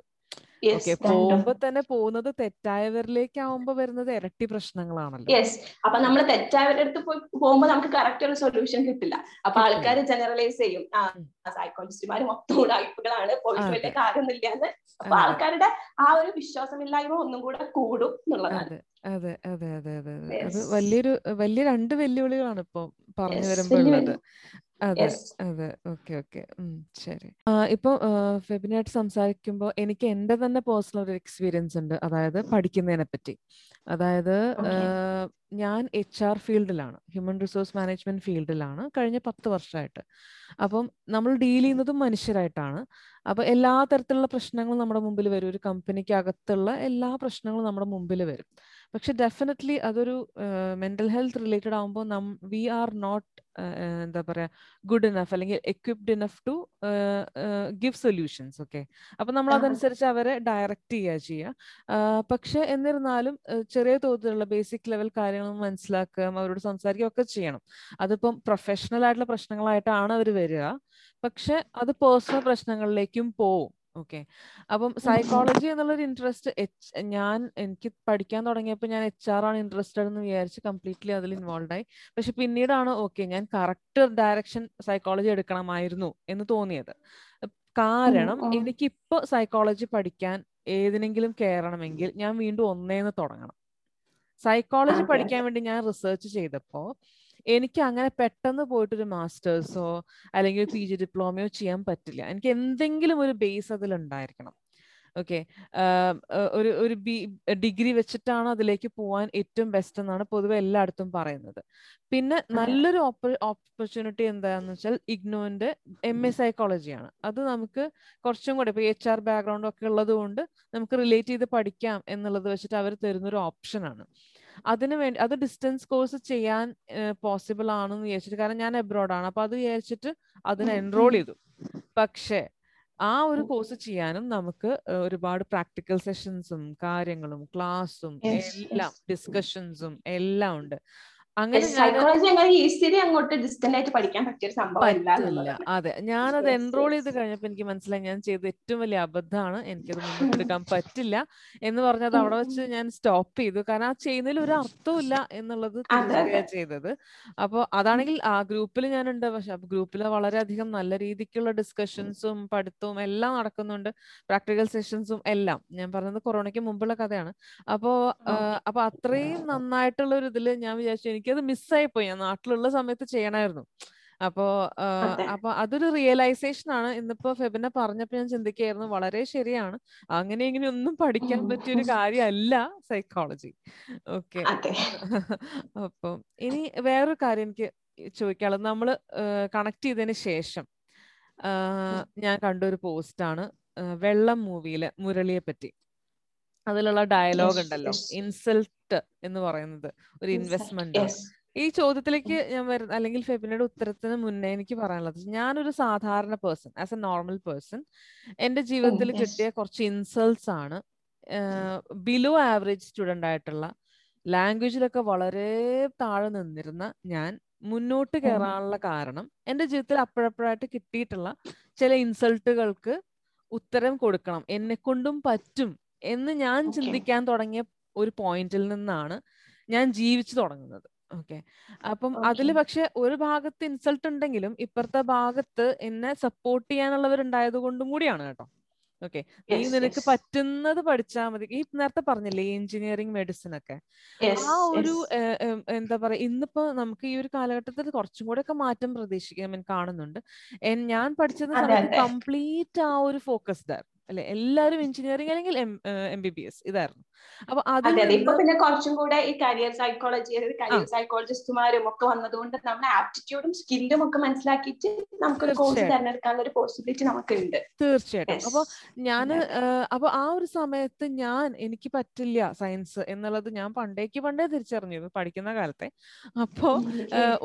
ഓക്കെ പോകുമ്പോ തന്നെ പോകുന്നത് തെറ്റായവരിലേക്ക് ആവുമ്പോ വരുന്നത് ഇരട്ടി പ്രശ്നങ്ങളാണല്ലോ. യെസ് അപ്പൊ നമ്മൾ തെറ്റായവരുടെ അടുത്ത് പോയി പോകുമ്പോ നമുക്ക് കറക്റ്റ് ഒരു സൊല്യൂഷൻ കിട്ടില്ല. അപ്പൊ ആൾക്കാർ ജനറലൈസ് ചെയ്യും. ആ സൈക്കോളജിസ്റ്റുമാർ മൊത്തം ഉടായ്പകളാണ് പോയിട്ട് വലിയ കാര്യമൊന്നുമില്ല എന്ന് അപ്പൊ ആൾക്കാരുടെ ആ ഒരു വിശ്വാസമില്ലായ്മ ഒന്നും കൂടെ കൂടും എന്നുള്ളതാണ്. അതെ അതെ അതെ അതെ അതെ അത്. വലിയൊരു വലിയ രണ്ട് വെല്ലുവിളികളാണ് ഇപ്പൊ പറഞ്ഞു വരുമ്പോഴുള്ളത് അതെ അതെ. Okay okay. ശരി. ഇപ്പൊ ഫെബിനായിട്ട് സംസാരിക്കുമ്പോൾ എനിക്ക് എന്റെ തന്നെ പേഴ്സണൽ ഒരു എക്സ്പീരിയൻസ് ഉണ്ട്. അതായത് പഠിക്കുന്നതിനെ പറ്റി. അതായത് ഞാൻ എച്ച് ആർ ഫീൽഡിലാണ്. ഹ്യൂമൻ റിസോഴ്സ് മാനേജ്മെന്റ് ഫീൽഡിലാണ് കഴിഞ്ഞ പത്ത് വർഷമായിട്ട് അപ്പം നമ്മൾ ഡീൽ ചെയ്യുന്നതും മനുഷ്യരായിട്ടാണ്. അപ്പൊ എല്ലാ തരത്തിലുള്ള പ്രശ്നങ്ങളും നമ്മുടെ മുമ്പിൽ വരും. ഒരു കമ്പനിക്ക് അകത്തുള്ള എല്ലാ പ്രശ്നങ്ങളും നമ്മുടെ മുമ്പിൽ വരും. പക്ഷെ ഡെഫിനറ്റ്ലി അതൊരു മെന്റൽ ഹെൽത്ത് റിലേറ്റഡ് ആകുമ്പോൾ നം വി ആർ നോട്ട് എന്താ പറയാ ഗുഡ് ഇനഫ് അല്ലെങ്കിൽ equipped enough to give solutions okay അപ്പൊ നമ്മൾ അതനുസരിച്ച് അവരെ ഡയറക്റ്റ് ചെയ്യുക ചെയ്യുക. പക്ഷെ എന്നിരുന്നാലും ചെറിയ തോതിലുള്ള ബേസിക് ലെവൽ കാര്യങ്ങൾ മനസ്സിലാക്കുക അവരോട് സംസാരിക്കുകയൊക്കെ ചെയ്യണം. അതിപ്പം പ്രൊഫഷണൽ ആയിട്ടുള്ള പ്രശ്നങ്ങളായിട്ടാണ് അവർ വരിക. പക്ഷെ അത് പേഴ്സണൽ പ്രശ്നങ്ങളിലേക്കും പോവും. ഓക്കെ അപ്പം സൈക്കോളജി എന്നുള്ളൊരു ഇൻട്രസ്റ്റ് എച്ച് ഞാൻ എനിക്ക് പഠിക്കാൻ തുടങ്ങിയപ്പോൾ ഞാൻ എച്ച് ആർ ആണ് ഇൻട്രസ്റ്റഡ് എന്ന് വിചാരിച്ച് കംപ്ലീറ്റ്ലി അതിൽ ഇൻവോൾവ് ആയി. പക്ഷെ പിന്നീടാണ് ഓക്കെ ഞാൻ കറക്റ്റ് ഡയറക്ഷൻ സൈക്കോളജി എടുക്കണമായിരുന്നു എന്ന് തോന്നിയത്. കാരണം എനിക്കിപ്പോ സൈക്കോളജി പഠിക്കാൻ ഏതിനെങ്കിലും കയറണമെങ്കിൽ ഞാൻ വീണ്ടും ഒന്നേന്ന് തുടങ്ങണം. സൈക്കോളജി പഠിക്കാൻ വേണ്ടി ഞാൻ റിസർച്ച് ചെയ്തപ്പോ എനിക്ക് അങ്ങനെ പെട്ടെന്ന് പോയിട്ടൊരു മാസ്റ്റേഴ്സോ അല്ലെങ്കിൽ പി ജി ഡിപ്ലോമയോ ചെയ്യാൻ പറ്റില്ല. എനിക്ക് എന്തെങ്കിലും ഒരു ബേസ് അതിൽ ഉണ്ടായിരിക്കണം. ഓക്കെ ഒരു ഒരു ബി ഡിഗ്രി വെച്ചിട്ടാണ് അതിലേക്ക് പോവാൻ ഏറ്റവും ബെസ്റ്റ് എന്നാണ് പൊതുവെ എല്ലായിടത്തും പറയുന്നത്. പിന്നെ നല്ലൊരു ഓപ്പർച്യൂണിറ്റി എന്താണെന്ന് വെച്ചാൽ ഇഗ്നോന്റെ എം എ സൈക്കോളജിയാണ് അത് നമുക്ക് കുറച്ചും കൂടെ ഇപ്പൊ എച്ച് ആർ ബാക്ക്ഗ്രൗണ്ട് ഒക്കെ ഉള്ളത് കൊണ്ട് നമുക്ക് റിലേറ്റ് ചെയ്ത് പഠിക്കാം എന്നുള്ളത് വെച്ചിട്ട് അവർ തരുന്നൊരു ഓപ്ഷനാണ് അതിന് വേണ്ടി അത് ഡിസ്റ്റൻസ് കോഴ്സ് ചെയ്യാൻ പോസിബിൾ ആണെന്ന് വിചാരിച്ചിട്ട് കാരണം ഞാൻ എബ്രോഡാണ് അപ്പൊ അത് വിചാരിച്ചിട്ട് അതിന് എൻറോൾ ചെയ്തു. പക്ഷേ ആ ഒരു കോഴ്സ് ചെയ്യാനും നമുക്ക് ഒരുപാട് പ്രാക്ടിക്കൽ സെഷൻസും കാര്യങ്ങളും ക്ലാസ്സും എല്ലാം ഡിസ്കഷൻസും എല്ലാം ഉണ്ട്. അങ്ങനെ സൈക്കോളജി അങ്ങനെ ഈസിലി അങ്ങോട്ട് ഡിസ്റ്റന്റ് ആയിട്ട് പഠിക്കാൻ പറ്റിയ ഒരു സംഭവം അതെ. ഞാനത് എൻറോൾ ചെയ്ത് കഴിഞ്ഞപ്പോൾ എനിക്ക് മനസ്സിലായി ഞാൻ ചെയ്ത ഏറ്റവും വലിയ അബദ്ധമാണ് എനിക്കത് മുന്നോട്ടെടുക്കാൻ പറ്റില്ല എന്ന് പറഞ്ഞത് അവിടെ വെച്ച് ഞാൻ സ്റ്റോപ്പ് ചെയ്തു. കാരണം ആ ചെയ്യുന്നതിൽ ഒരു അർത്ഥമില്ല എന്നുള്ളത് ചെയ്തത്. അപ്പോൾ അതാണെങ്കിൽ ആ ഗ്രൂപ്പിൽ ഞാനുണ്ട്. പക്ഷെ ഗ്രൂപ്പിൽ വളരെയധികം നല്ല രീതിക്കുള്ള ഡിസ്കഷൻസും പഠിത്തവും എല്ലാം നടക്കുന്നുണ്ട്. പ്രാക്ടിക്കൽ സെഷൻസും എല്ലാം. ഞാൻ പറഞ്ഞത് കൊറോണയ്ക്ക് മുമ്പുള്ള കഥയാണ്. അപ്പോ അപ്പൊ അത്രയും നന്നായിട്ടുള്ള ഒരു ഇതിൽ ഞാൻ വിചാരിച്ചു എനിക്കത് മിസ്സായി പോയി. ഞാൻ നാട്ടിലുള്ള സമയത്ത് ചെയ്യണമായിരുന്നു അപ്പോ അപ്പൊ അതൊരു റിയലൈസേഷൻ ആണ്. ഇന്നിപ്പോ ഫെബിന പറഞ്ഞപ്പോ ഞാൻ ചിന്തിക്കായിരുന്നു വളരെ ശരിയാണ്. അങ്ങനെ ഇങ്ങനെ ഒന്നും പഠിക്കാൻ പറ്റിയ ഒരു കാര്യമല്ല സൈക്കോളജി ഓക്കെ അപ്പം ഇനി വേറൊരു കാര്യം എനിക്ക് ചോദിക്കാനുള്ളത്. നമ്മൾ കണക്ട് ചെയ്തതിന് ശേഷം ഞാൻ കണ്ടൊരു പോസ്റ്റാണ് വെള്ളം മൂവിയിലെ മുരളിയെ പറ്റി അതിലുള്ള ഡയലോഗ് ഉണ്ടല്ലോ. ഇൻസൾട്ട് എന്ന് പറയുന്നത്. ഒരു ഇൻവെസ്റ്റ്മെന്റ് ഈ ചോദ്യത്തിലേക്ക് ഞാൻ വരുന്ന അല്ലെങ്കിൽ ഫെബിനയുടെ ഉത്തരത്തിന് മുന്നേ എനിക്ക് പറയാനുള്ളത്. ഞാനൊരു സാധാരണ person as a normal person എന്റെ ജീവിതത്തിൽ കിട്ടിയ കുറച്ച് ഇൻസൾട്ട്സ് ആണ്. ബിലോ ആവറേജ് സ്റ്റുഡന്റ് ആയിട്ടുള്ള ലാംഗ്വേജിലൊക്കെ വളരെ താഴെ നിന്നിരുന്ന ഞാൻ മുന്നോട്ട് കയറാനുള്ള കാരണം എന്റെ ജീവിതത്തിൽ അപ്പോഴപ്പോഴായിട്ട് കിട്ടിയിട്ടുള്ള ചില ഇൻസൾട്ടുകൾക്ക് ഉത്തരം കൊടുക്കണം. എന്നെ കൊണ്ടും പറ്റും. എന്ന് ഞാൻ ചിന്തിക്കാൻ തുടങ്ങിയ ഒരു പോയിന്റിൽ നിന്നാണ് ഞാൻ ജീവിച്ചു തുടങ്ങുന്നത്. ഓക്കെ. അപ്പം അതിൽ പക്ഷെ ഒരു ഭാഗത്ത് ഇൻസൾട്ട് ഉണ്ടെങ്കിലും ഇപ്പുറത്തെ ഭാഗത്ത് എന്നെ സപ്പോർട്ട് ചെയ്യാനുള്ളവരുണ്ടായത് കൊണ്ടും കൂടിയാണ് കേട്ടോ. ഓക്കെ. നീ നിനക്ക് പറ്റുന്നത് പഠിച്ചാൽ മതി. ഈ നേരത്തെ പറഞ്ഞില്ലേ എഞ്ചിനീയറിംഗ് മെഡിസിൻ ഒക്കെ. ആ ഒരു എന്താ പറയാ ഇന്നിപ്പോ നമുക്ക് ഈ ഒരു കാലഘട്ടത്തിൽ കുറച്ചും കൂടെ ഒക്കെ മാറ്റം പ്രതീക്ഷിക്കാൻ കാണുന്നുണ്ട്. ഞാൻ പഠിച്ചത് സമയത്ത് കംപ്ലീറ്റ് ആ ഒരു ഫോക്കസ്ഡ് ആയിരുന്നു അല്ലെ? എല്ലാവരും എഞ്ചിനീയറിംഗ് അല്ലെങ്കിൽ എം ബി ബി എസ്? ഇതായിരുന്നു. അപ്പൊ അതെ ഇപ്പൊ പിന്നെ കുറച്ചും കൂടെ ഈ കരിയർ സൈക്കോളജി കരിയർ സൈക്കോളജിസ്റ്റുമാരും ഒക്കെ വന്നതുകൊണ്ട് നമ്മുടെ ആപ്റ്റിറ്റ്യൂഡും സ്കില്ലും ഒക്കെ മനസ്സിലാക്കിയിട്ട് നമുക്കൊരു കോഴ്സ് തിരഞ്ഞെടുക്കാനുള്ള ഒരു പോസിബിലിറ്റി നമുക്കുണ്ട്. തീർച്ചയായിട്ടും. അപ്പൊ ഞാൻ അപ്പൊ ആ ഒരു സമയത്ത് ഞാൻ എനിക്ക് പറ്റില്ല സയൻസ് എന്നുള്ളത് ഞാൻ പണ്ടേക്ക് പണ്ടേ തിരിച്ചറിഞ്ഞു പഠിക്കുന്ന കാലത്തെ. അപ്പോ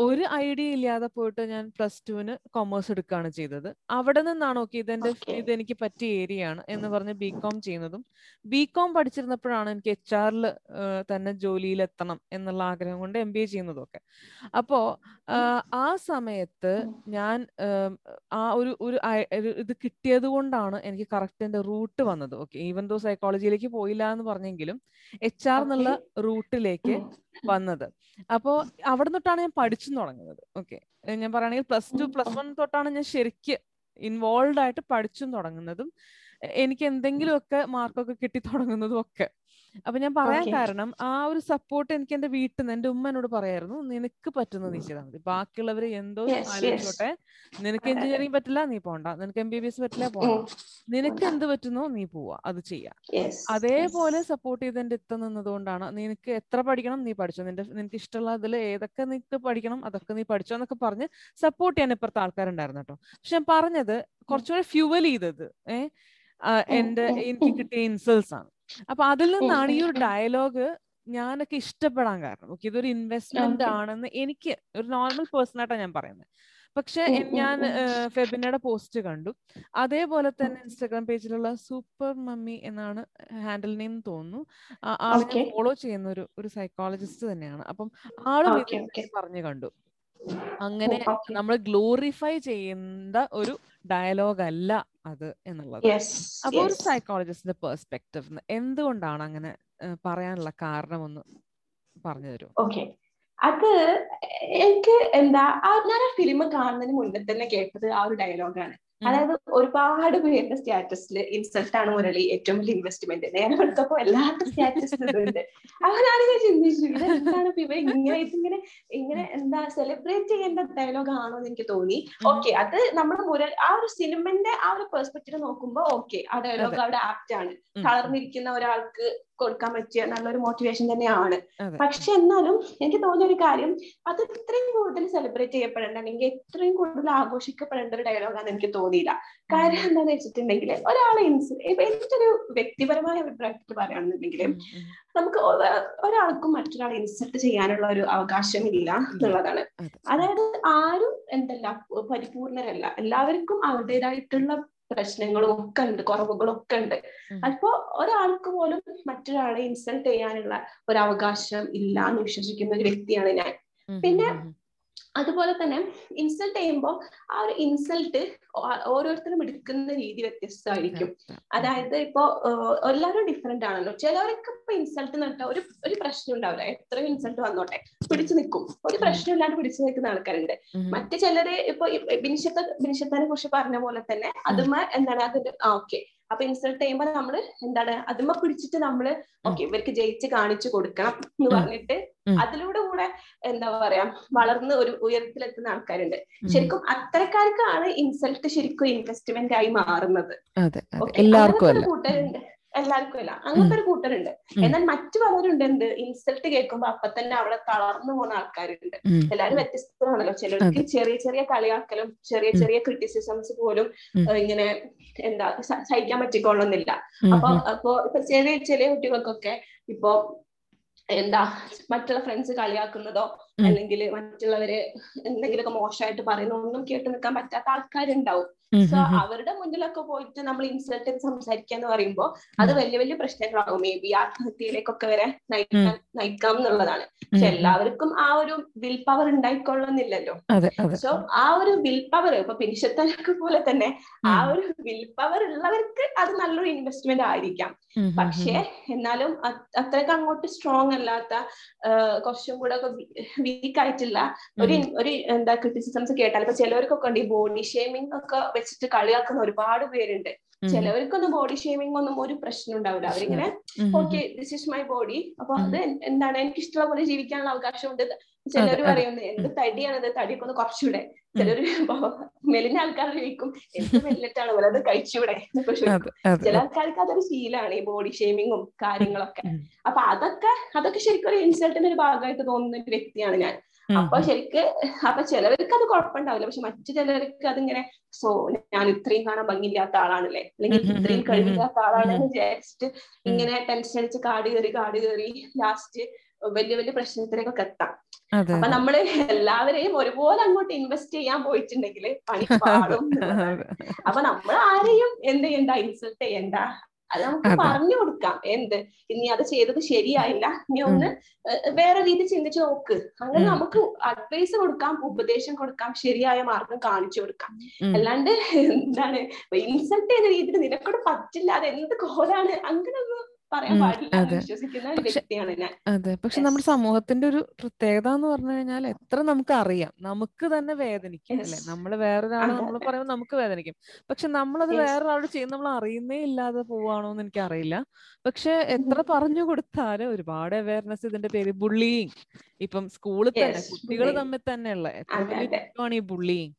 ഒരു ഐഡിയ ഇല്ലാതെ പോയിട്ട് ഞാൻ പ്ലസ് ടുവിന് കൊമേഴ്സ് എടുക്കുകയാണ് ചെയ്തത്. അവിടെ നിന്നാണ് ഓക്കെ ഇതെന്റെ ഇതെനിക്ക് പറ്റിയ ഏരിയ ആണ് എന്ന് പറഞ്ഞ് ബി കോം ചെയ്യുന്നതും. ബി കോം പഠിച്ചിരുന്നപ്പോഴാണ് അതുകൊണ്ടാണ് എനിക്ക് എച്ച് ആറിൽ തന്നെ ജോലിയിൽ എത്തണം എന്നുള്ള ആഗ്രഹം കൊണ്ട് എം ബി എ ചെയ്യുന്നതൊക്കെ. അപ്പോ ആ സമയത്ത് ഞാൻ ആ ഒരു ഒരു ഇത് കിട്ടിയത് കൊണ്ടാണ് എനിക്ക് കറക്റ്റ് എന്റെ റൂട്ട് വന്നത്. ഓക്കെ ഈവൻ ദോ സൈക്കോളജിയിലേക്ക് പോയില്ല എന്ന് പറഞ്ഞെങ്കിലും എച്ച് ആർ എന്നുള്ള റൂട്ടിലേക്ക് വന്നത്. അപ്പോ അവിടെ തൊട്ടാണ് ഞാൻ പഠിച്ചു തുടങ്ങുന്നത്. ഓക്കെ ഞാൻ പറയുകയാണെങ്കിൽ പ്ലസ് ടു പ്ലസ് വൺ തൊട്ടാണ് ഞാൻ ശരിക്ക് ഇൻവോൾവ് ആയിട്ട് പഠിച്ചു തുടങ്ങുന്നതും എനിക്ക് എന്തെങ്കിലുമൊക്കെ മാർക്കൊക്കെ കിട്ടി തുടങ്ങുന്നതും ഒക്കെ. അപ്പൊ ഞാൻ പറയാൻ കാരണം ആ ഒരു സപ്പോർട്ട് എനിക്ക് എന്റെ വീട്ടിൽ നിന്ന് എന്റെ ഉമ്മ എന്നോട് പറയായിരുന്നു നിനക്ക് പറ്റുന്ന നീ ചെയ്താൽ മതി. ബാക്കിയുള്ളവർ എന്തോ ആലോചിച്ചോട്ടെ. നിനക്ക് എഞ്ചിനീയറിംഗ് പറ്റില്ല നീ പോണ്ട. നിനക്ക് എം ബി ബി എസ് പറ്റില്ല പോണ്ട. നിനക്ക് എന്ത് പറ്റുന്നോ നീ പോവാ. അത് ചെയ്യാം. അതേപോലെ സപ്പോർട്ട് ചെയ്ത് എന്റെ ഇത്ത നിന്നതുകൊണ്ടാണ് നിനക്ക് എത്ര പഠിക്കണം നീ പഠിച്ചോ. നിന്റെ നിനക്ക് ഇഷ്ടമുള്ള അതിൽ ഏതൊക്കെ നിനക്ക് പഠിക്കണം അതൊക്കെ നീ പഠിച്ചോ എന്നൊക്കെ പറഞ്ഞ് സപ്പോർട്ട് ചെയ്യാൻ ഇപ്പുറത്തെ ആൾക്കാരുണ്ടായിരുന്നു കേട്ടോ. പക്ഷെ ഞാൻ പറഞ്ഞത് കുറച്ചുകൂടെ ഫ്യൂവൽ ചെയ്തത്. ഏഹ് എന്റെ എനിക്ക് കിട്ടിയ ഇൻസൾട്ട്സ് ആണ്. അപ്പൊ അതിൽ നിന്നാണ് ഈ ഒരു ഡയലോഗ് ഞാനൊക്കെ ഇഷ്ടപ്പെടാൻ കാരണം. ഓക്കെ ഇതൊരു ഇൻവെസ്റ്റ്മെന്റ് ആണെന്ന് എനിക്ക് ഒരു നോർമൽ പേഴ്സൺ ആയിട്ടാണ് ഞാൻ പറയുന്നത്. പക്ഷെ ഞാൻ ഫെബിനയുടെ പോസ്റ്റ് കണ്ടു. അതേപോലെ തന്നെ ഇൻസ്റ്റാഗ്രാം പേജിലുള്ള സൂപ്പർ മമ്മി എന്നാണ് ഹാൻഡിൽ നെയിം തോന്നുന്നു. ആളെ ഫോളോ ചെയ്യുന്ന ഒരു ഒരു സൈക്കോളജിസ്റ്റ് തന്നെയാണ്. അപ്പം ആളും പറഞ്ഞു കണ്ടു. അങ്ങനെ നമ്മൾ ഗ്ലോറിഫൈ ചെയ്യുന്ന ഒരു ഡയലോഗ് അല്ല അത് എന്നുള്ളത്. അപ്പൊ ഒരു സൈക്കോളജിസ്റ്റിന്റെ പെർസ്പെക്റ്റീവ് എന്തുകൊണ്ടാണ് അങ്ങനെ പറയാനുള്ള കാരണം ഒന്ന് പറഞ്ഞു തരുമോ? ഓക്കെ അത് എനിക്ക് എന്താ ഞാൻ ആ ഫിലിം കാണുന്നതിന് മുന്നേ തന്നെ കേട്ടത് ആ ഒരു ഡയലോഗാണ് അതായത് ഒരുപാട് പേരുടെ സ്റ്റാറ്റസിൽ ഇൻസൾട്ട് ആണ് മുരളി ഏറ്റവും വലിയ ഇൻവെസ്റ്റ്മെന്റ് നേരെ എടുത്തപ്പോ എല്ലാവരുടെ സ്റ്റാറ്റസ് ഉണ്ട് അവനാണ് ഞാൻ ചിന്തിച്ചു. ഇതെന്താണ് ഇവ ഇങ്ങനെ ഇതിങ്ങനെ ഇങ്ങനെ എന്താ സെലിബ്രേറ്റ് ചെയ്യേണ്ട ഡയലോഗ് ആണോ എന്ന് എനിക്ക് തോന്നി. ഓക്കെ അത് നമ്മൾ മുരൾ ആ ഒരു സിനിമന്റെ ആ ഒരു പെർസ്പെക്റ്റീവ് നോക്കുമ്പോൾ ഓക്കെ ആ ഡയലോഗ് അവിടെ ആപ്റ്റ് ആണ്. തളർന്നിരിക്കുന്ന ഒരാൾക്ക് കൊടുക്കാൻ പറ്റിയ നല്ലൊരു മോട്ടിവേഷൻ തന്നെയാണ്. പക്ഷെ എന്നാലും എനിക്ക് തോന്നിയ ഒരു കാര്യം അത് ഇത്രയും കൂടുതൽ സെലിബ്രേറ്റ് ചെയ്യപ്പെടേണ്ട അല്ലെങ്കിൽ ഇത്രയും കൂടുതൽ ആഘോഷിക്കപ്പെടേണ്ട ഒരു ഡയലോഗാണ് എനിക്ക് തോന്നിയില്ല. കാര്യം എന്താന്ന് വെച്ചിട്ടുണ്ടെങ്കിൽ ഒരാളെ എന്റെ ഒരു വ്യക്തിപരമായ അഭിപ്രായത്തിൽ പറയുകയാണെന്നുണ്ടെങ്കിൽ നമുക്ക് ഒരാൾക്കും മറ്റൊരാളെ ഇൻസൾട്ട് ചെയ്യാനുള്ള ഒരു അവകാശമില്ല എന്നുള്ളതാണ്. അതായത് ആരും എന്തല്ല പരിപൂർണരല്ല. എല്ലാവർക്കും അവരുടേതായിട്ടുള്ള പ്രശ്നങ്ങളും ഒക്കെ ഉണ്ട് കുറവുകളും ഒക്കെ ഉണ്ട് അപ്പോ ഒരാൾക്ക് പോലും മറ്റൊരാളെ ഇൻസൾട്ട് ചെയ്യാനുള്ള ഒരു അവകാശം ഇല്ല എന്ന് വിശ്വസിക്കുന്ന ഒരു വ്യക്തിയാണ് ഞാൻ. പിന്നെ അതുപോലെ തന്നെ ഇൻസൾട്ട് ചെയ്യുമ്പോൾ ആ ഒരു ഇൻസൾട്ട് ഓരോരുത്തരും എടുക്കുന്ന രീതി വ്യത്യസ്തമായിരിക്കും. അതായത് ഇപ്പോ എല്ലാവരും ഡിഫറെന്റ് ആണല്ലോ. ചിലവർക്ക് ഇപ്പൊ ഇൻസൾട്ട് നട്ടാൽ ഒരു ഒരു പ്രശ്നം ഉണ്ടാവില്ല. എത്രയും ഇൻസൾട്ട് വന്നോട്ടെ. പിടിച്ചു നിൽക്കും. ഒരു പ്രശ്നം ഇല്ലാണ്ട് പിടിച്ചു നിൽക്കുന്ന ആൾക്കാരുണ്ട്. മറ്റു ചിലര് ഇപ്പൊ ബിനിഷത്ത ബിനിഷത്തനെ കുറിച്ച് പറഞ്ഞ പോലെ തന്നെ അതുമ എന്താണ്? അതിന്റെ ആ ഓക്കെ. അപ്പൊ ഇൻസൾട്ട് ചെയ്യുമ്പോൾ നമ്മൾ എന്താണ് അതിമ പിടിച്ചിട്ട് നമ്മൾ ഓക്കെ ഇവർക്ക് ജയിച്ച് കാണിച്ചു കൊടുക്കണം എന്ന് പറഞ്ഞിട്ട് അതിലൂടെ കൂടെ എന്താ പറയാ വളർന്ന് ഒരു ഉയരത്തിലെത്തുന്ന ആൾക്കാരുണ്ട്. ശരിക്കും അത്തരക്കാർക്കാണ് ഇൻസൾട്ട് ശരിക്കും ഇൻവെസ്റ്റ്മെന്റ് ആയി മാറുന്നത്. എല്ലാവർക്കും കൂട്ടരുണ്ട് എല്ലാവർക്കും ഇല്ല അങ്ങനത്തെ ഒരു കൂട്ടരുണ്ട്. എന്നാൽ മറ്റു പലരുണ്ട് എന്ത് ഇൻസൾട്ട് കേൾക്കുമ്പോ അപ്പൊ തന്നെ അവിടെ തളർന്നു പോകുന്ന ആൾക്കാരുണ്ട്. എല്ലാവരും വ്യത്യസ്തമാണല്ലോ ചിലർക്ക് ചെറിയ ചെറിയ കളിയാക്കലും ചെറിയ ചെറിയ ക്രിറ്റിസിസംസ് പോലും ഇങ്ങനെ എന്താ സഹിക്കാൻ പറ്റിക്കൊള്ളുന്നില്ല. അപ്പൊ അപ്പൊ ഇപ്പൊ ചെറിയ ചെറിയ കുട്ടികൾക്കൊക്കെ ഇപ്പൊ എന്താ മറ്റുള്ള ഫ്രണ്ട്സ് കളിയാക്കുന്നതോ അല്ലെങ്കിൽ മറ്റുള്ളവര് എന്തെങ്കിലുമൊക്കെ മോശമായിട്ട് പറയുന്നോ ഒന്നും കേട്ട് നിൽക്കാൻ പറ്റാത്ത ആൾക്കാരുണ്ടാവും. സോ അവരുടെ മുന്നിലൊക്കെ പോയിട്ട് നമ്മൾ ഇൻസൾട്ട് ചെയ്ത് സംസാരിക്കുക എന്ന് പറയുമ്പോൾ അത് വലിയ വലിയ പ്രശ്നങ്ങളാകും. മേ ബി ആത്മഹത്യയിലേക്കൊക്കെ വരെ നയിക്കാൻ നയിക്കാം എന്നുള്ളതാണ്. പക്ഷെ എല്ലാവർക്കും ആ ഒരു വിൽ പവർ ഉണ്ടായിക്കൊള്ളുന്നില്ലല്ലോ. സോ ആ ഒരു വിൽ പവർ ഇപ്പൊ പിനിഷത്തനൊക്കെ പോലെ തന്നെ ആ ഒരു വിൽ പവർ ഉള്ളവർക്ക് അത് നല്ലൊരു ഇൻവെസ്റ്റ്മെന്റ് ആയിരിക്കാം. പക്ഷേ എന്നാലും അത്രയ്ക്ക് അങ്ങോട്ട് സ്ട്രോങ് അല്ലാത്ത കുറച്ചും കൂടെ ഒക്കെ വീക്ക് ആയിട്ടുള്ള ഒരു ഒരു എന്താ ക്രിറ്റിസിസംസ് കേട്ടാൽ ഇപ്പൊ ചിലവർക്കൊക്കെ ഉണ്ട് ഈ ബോഡി ഷേമിംഗ് ഒക്കെ വെച്ചിട്ട് കളിയാക്കുന്ന ഒരുപാട് പേരുണ്ട്. ചിലവർക്കൊന്നും ബോഡി ഷേമിംഗ് ഒന്നും ഒരു പ്രശ്നം ഉണ്ടാവില്ല. അവരിങ്ങനെ okay this is my body അപ്പൊ അത് എന്താണ് എനിക്ക് ഇഷ്ടമുള്ള പോലെ ജീവിക്കാനുള്ള അവകാശമുണ്ട് ചിലർ പറയുന്നത് എന്ത് തടിയാണത് തടിയൊക്കെ ഒന്ന് കുറച്ചുകൂടെ ചിലർ മെലിഞ്ഞ ആൾക്കാർ ചോദിക്കും എന്ത് മെല്ലിട്ടാണ് പോലെ? അത് കഴിച്ചൂടെ? ചില ആൾക്കാർക്ക് അതൊരു ശീലാണ് ഈ ബോഡി ഷേമിങ്ങും കാര്യങ്ങളൊക്കെ. അപ്പൊ അതൊക്കെ അതൊക്കെ ശരിക്കും ഒരു ഇൻസൾട്ടിന്റെ ഒരു ഭാഗമായിട്ട് തോന്നുന്ന ഒരു വ്യക്തിയാണ് ഞാൻ. അപ്പൊ ശരിക്ക് അപ്പൊ ചിലവർക്ക് അത് കുഴപ്പമുണ്ടാവില്ല പക്ഷെ മറ്റു ചിലർക്ക് അതിങ്ങനെ സോ ഞാൻ ഇത്രയും കാണാൻ ഭംഗിയില്ലാത്ത ആളാണല്ലേ? അല്ലെങ്കിൽ ഇത്രയും കഴിവില്ലാത്ത ആളാണെന്ന് വിചാരിച്ചിട്ട് ഇങ്ങനെ ടെൻഷൻ അടിച്ച് കാട് കയറി കാട് കയറി ലാസ്റ്റ് വലിയ വലിയ പ്രശ്നത്തിലേക്കൊക്കെ എത്താം. അപ്പൊ നമ്മൾ എല്ലാവരെയും ഒരുപോലെ അങ്ങോട്ട് ഇൻവെസ്റ്റ് ചെയ്യാൻ പോയിട്ടുണ്ടെങ്കിൽ പണി പാടും അപ്പൊ നമ്മൾ ആരെയും എന്ത് ചെയ്യണ്ട? ഇൻസൾട്ട് ചെയ്യണ്ട. അത് നമുക്ക് പറഞ്ഞു കൊടുക്കാം. എന്ത്? ഇനി അത് ചെയ്തത് ശരിയായില്ല. ഇനി ഒന്ന് വേറെ രീതി ചിന്തിച്ചു നോക്ക്. അങ്ങനെ നമുക്ക് അഡ്വൈസ് കൊടുക്കാം ഉപദേശം കൊടുക്കാം ശരിയായ മാർഗം കാണിച്ചു കൊടുക്കാം. അല്ലാണ്ട് എന്താണ് ഇൻസൾട്ട് ചെയ്യുന്ന രീതിയിൽ നിനക്കൂടെ പറ്റില്ല. അത് എന്ത് കോലാണ്? അങ്ങനെ ഒന്നും പറയാൻ പാടില്ല എന്ന് അതെ. വിശ്വസിക്കുന്ന ഒരു പക്ഷെ- വ്യക്തിയാണ് ഞാൻ അതെ പക്ഷെ നമ്മുടെ സമൂഹത്തിന്റെ ഒരു പ്രത്യേകത എന്ന് പറഞ്ഞു കഴിഞ്ഞാൽ എത്ര നമുക്ക് അറിയാം നമുക്ക് തന്നെ വേദനിക്കും അല്ലെ. നമ്മൾ വേറൊരാൾ നമ്മൾ. പറയുമ്പോൾ നമുക്ക് വേദനിക്കും പക്ഷെ നമ്മളത്. വേറൊരാളോട് ചെയ്യുന്ന നമ്മൾ അറിയുന്നേ ഇല്ലാതെ പോവാണോന്ന് എനിക്ക് അറിയില്ല പക്ഷെ എത്ര പറഞ്ഞു കൊടുത്താലും ഒരുപാട് അവയർനെസ് ഇതിന്റെ പേര് ബുള്ളിയിങ് ഇപ്പം സ്കൂളിൽ തന്നെ കുട്ടികൾ. തമ്മിൽ തന്നെയുള്ള എത്ര വലിയ. കുറ്റമാണ് ഈ ബുള്ളിങ്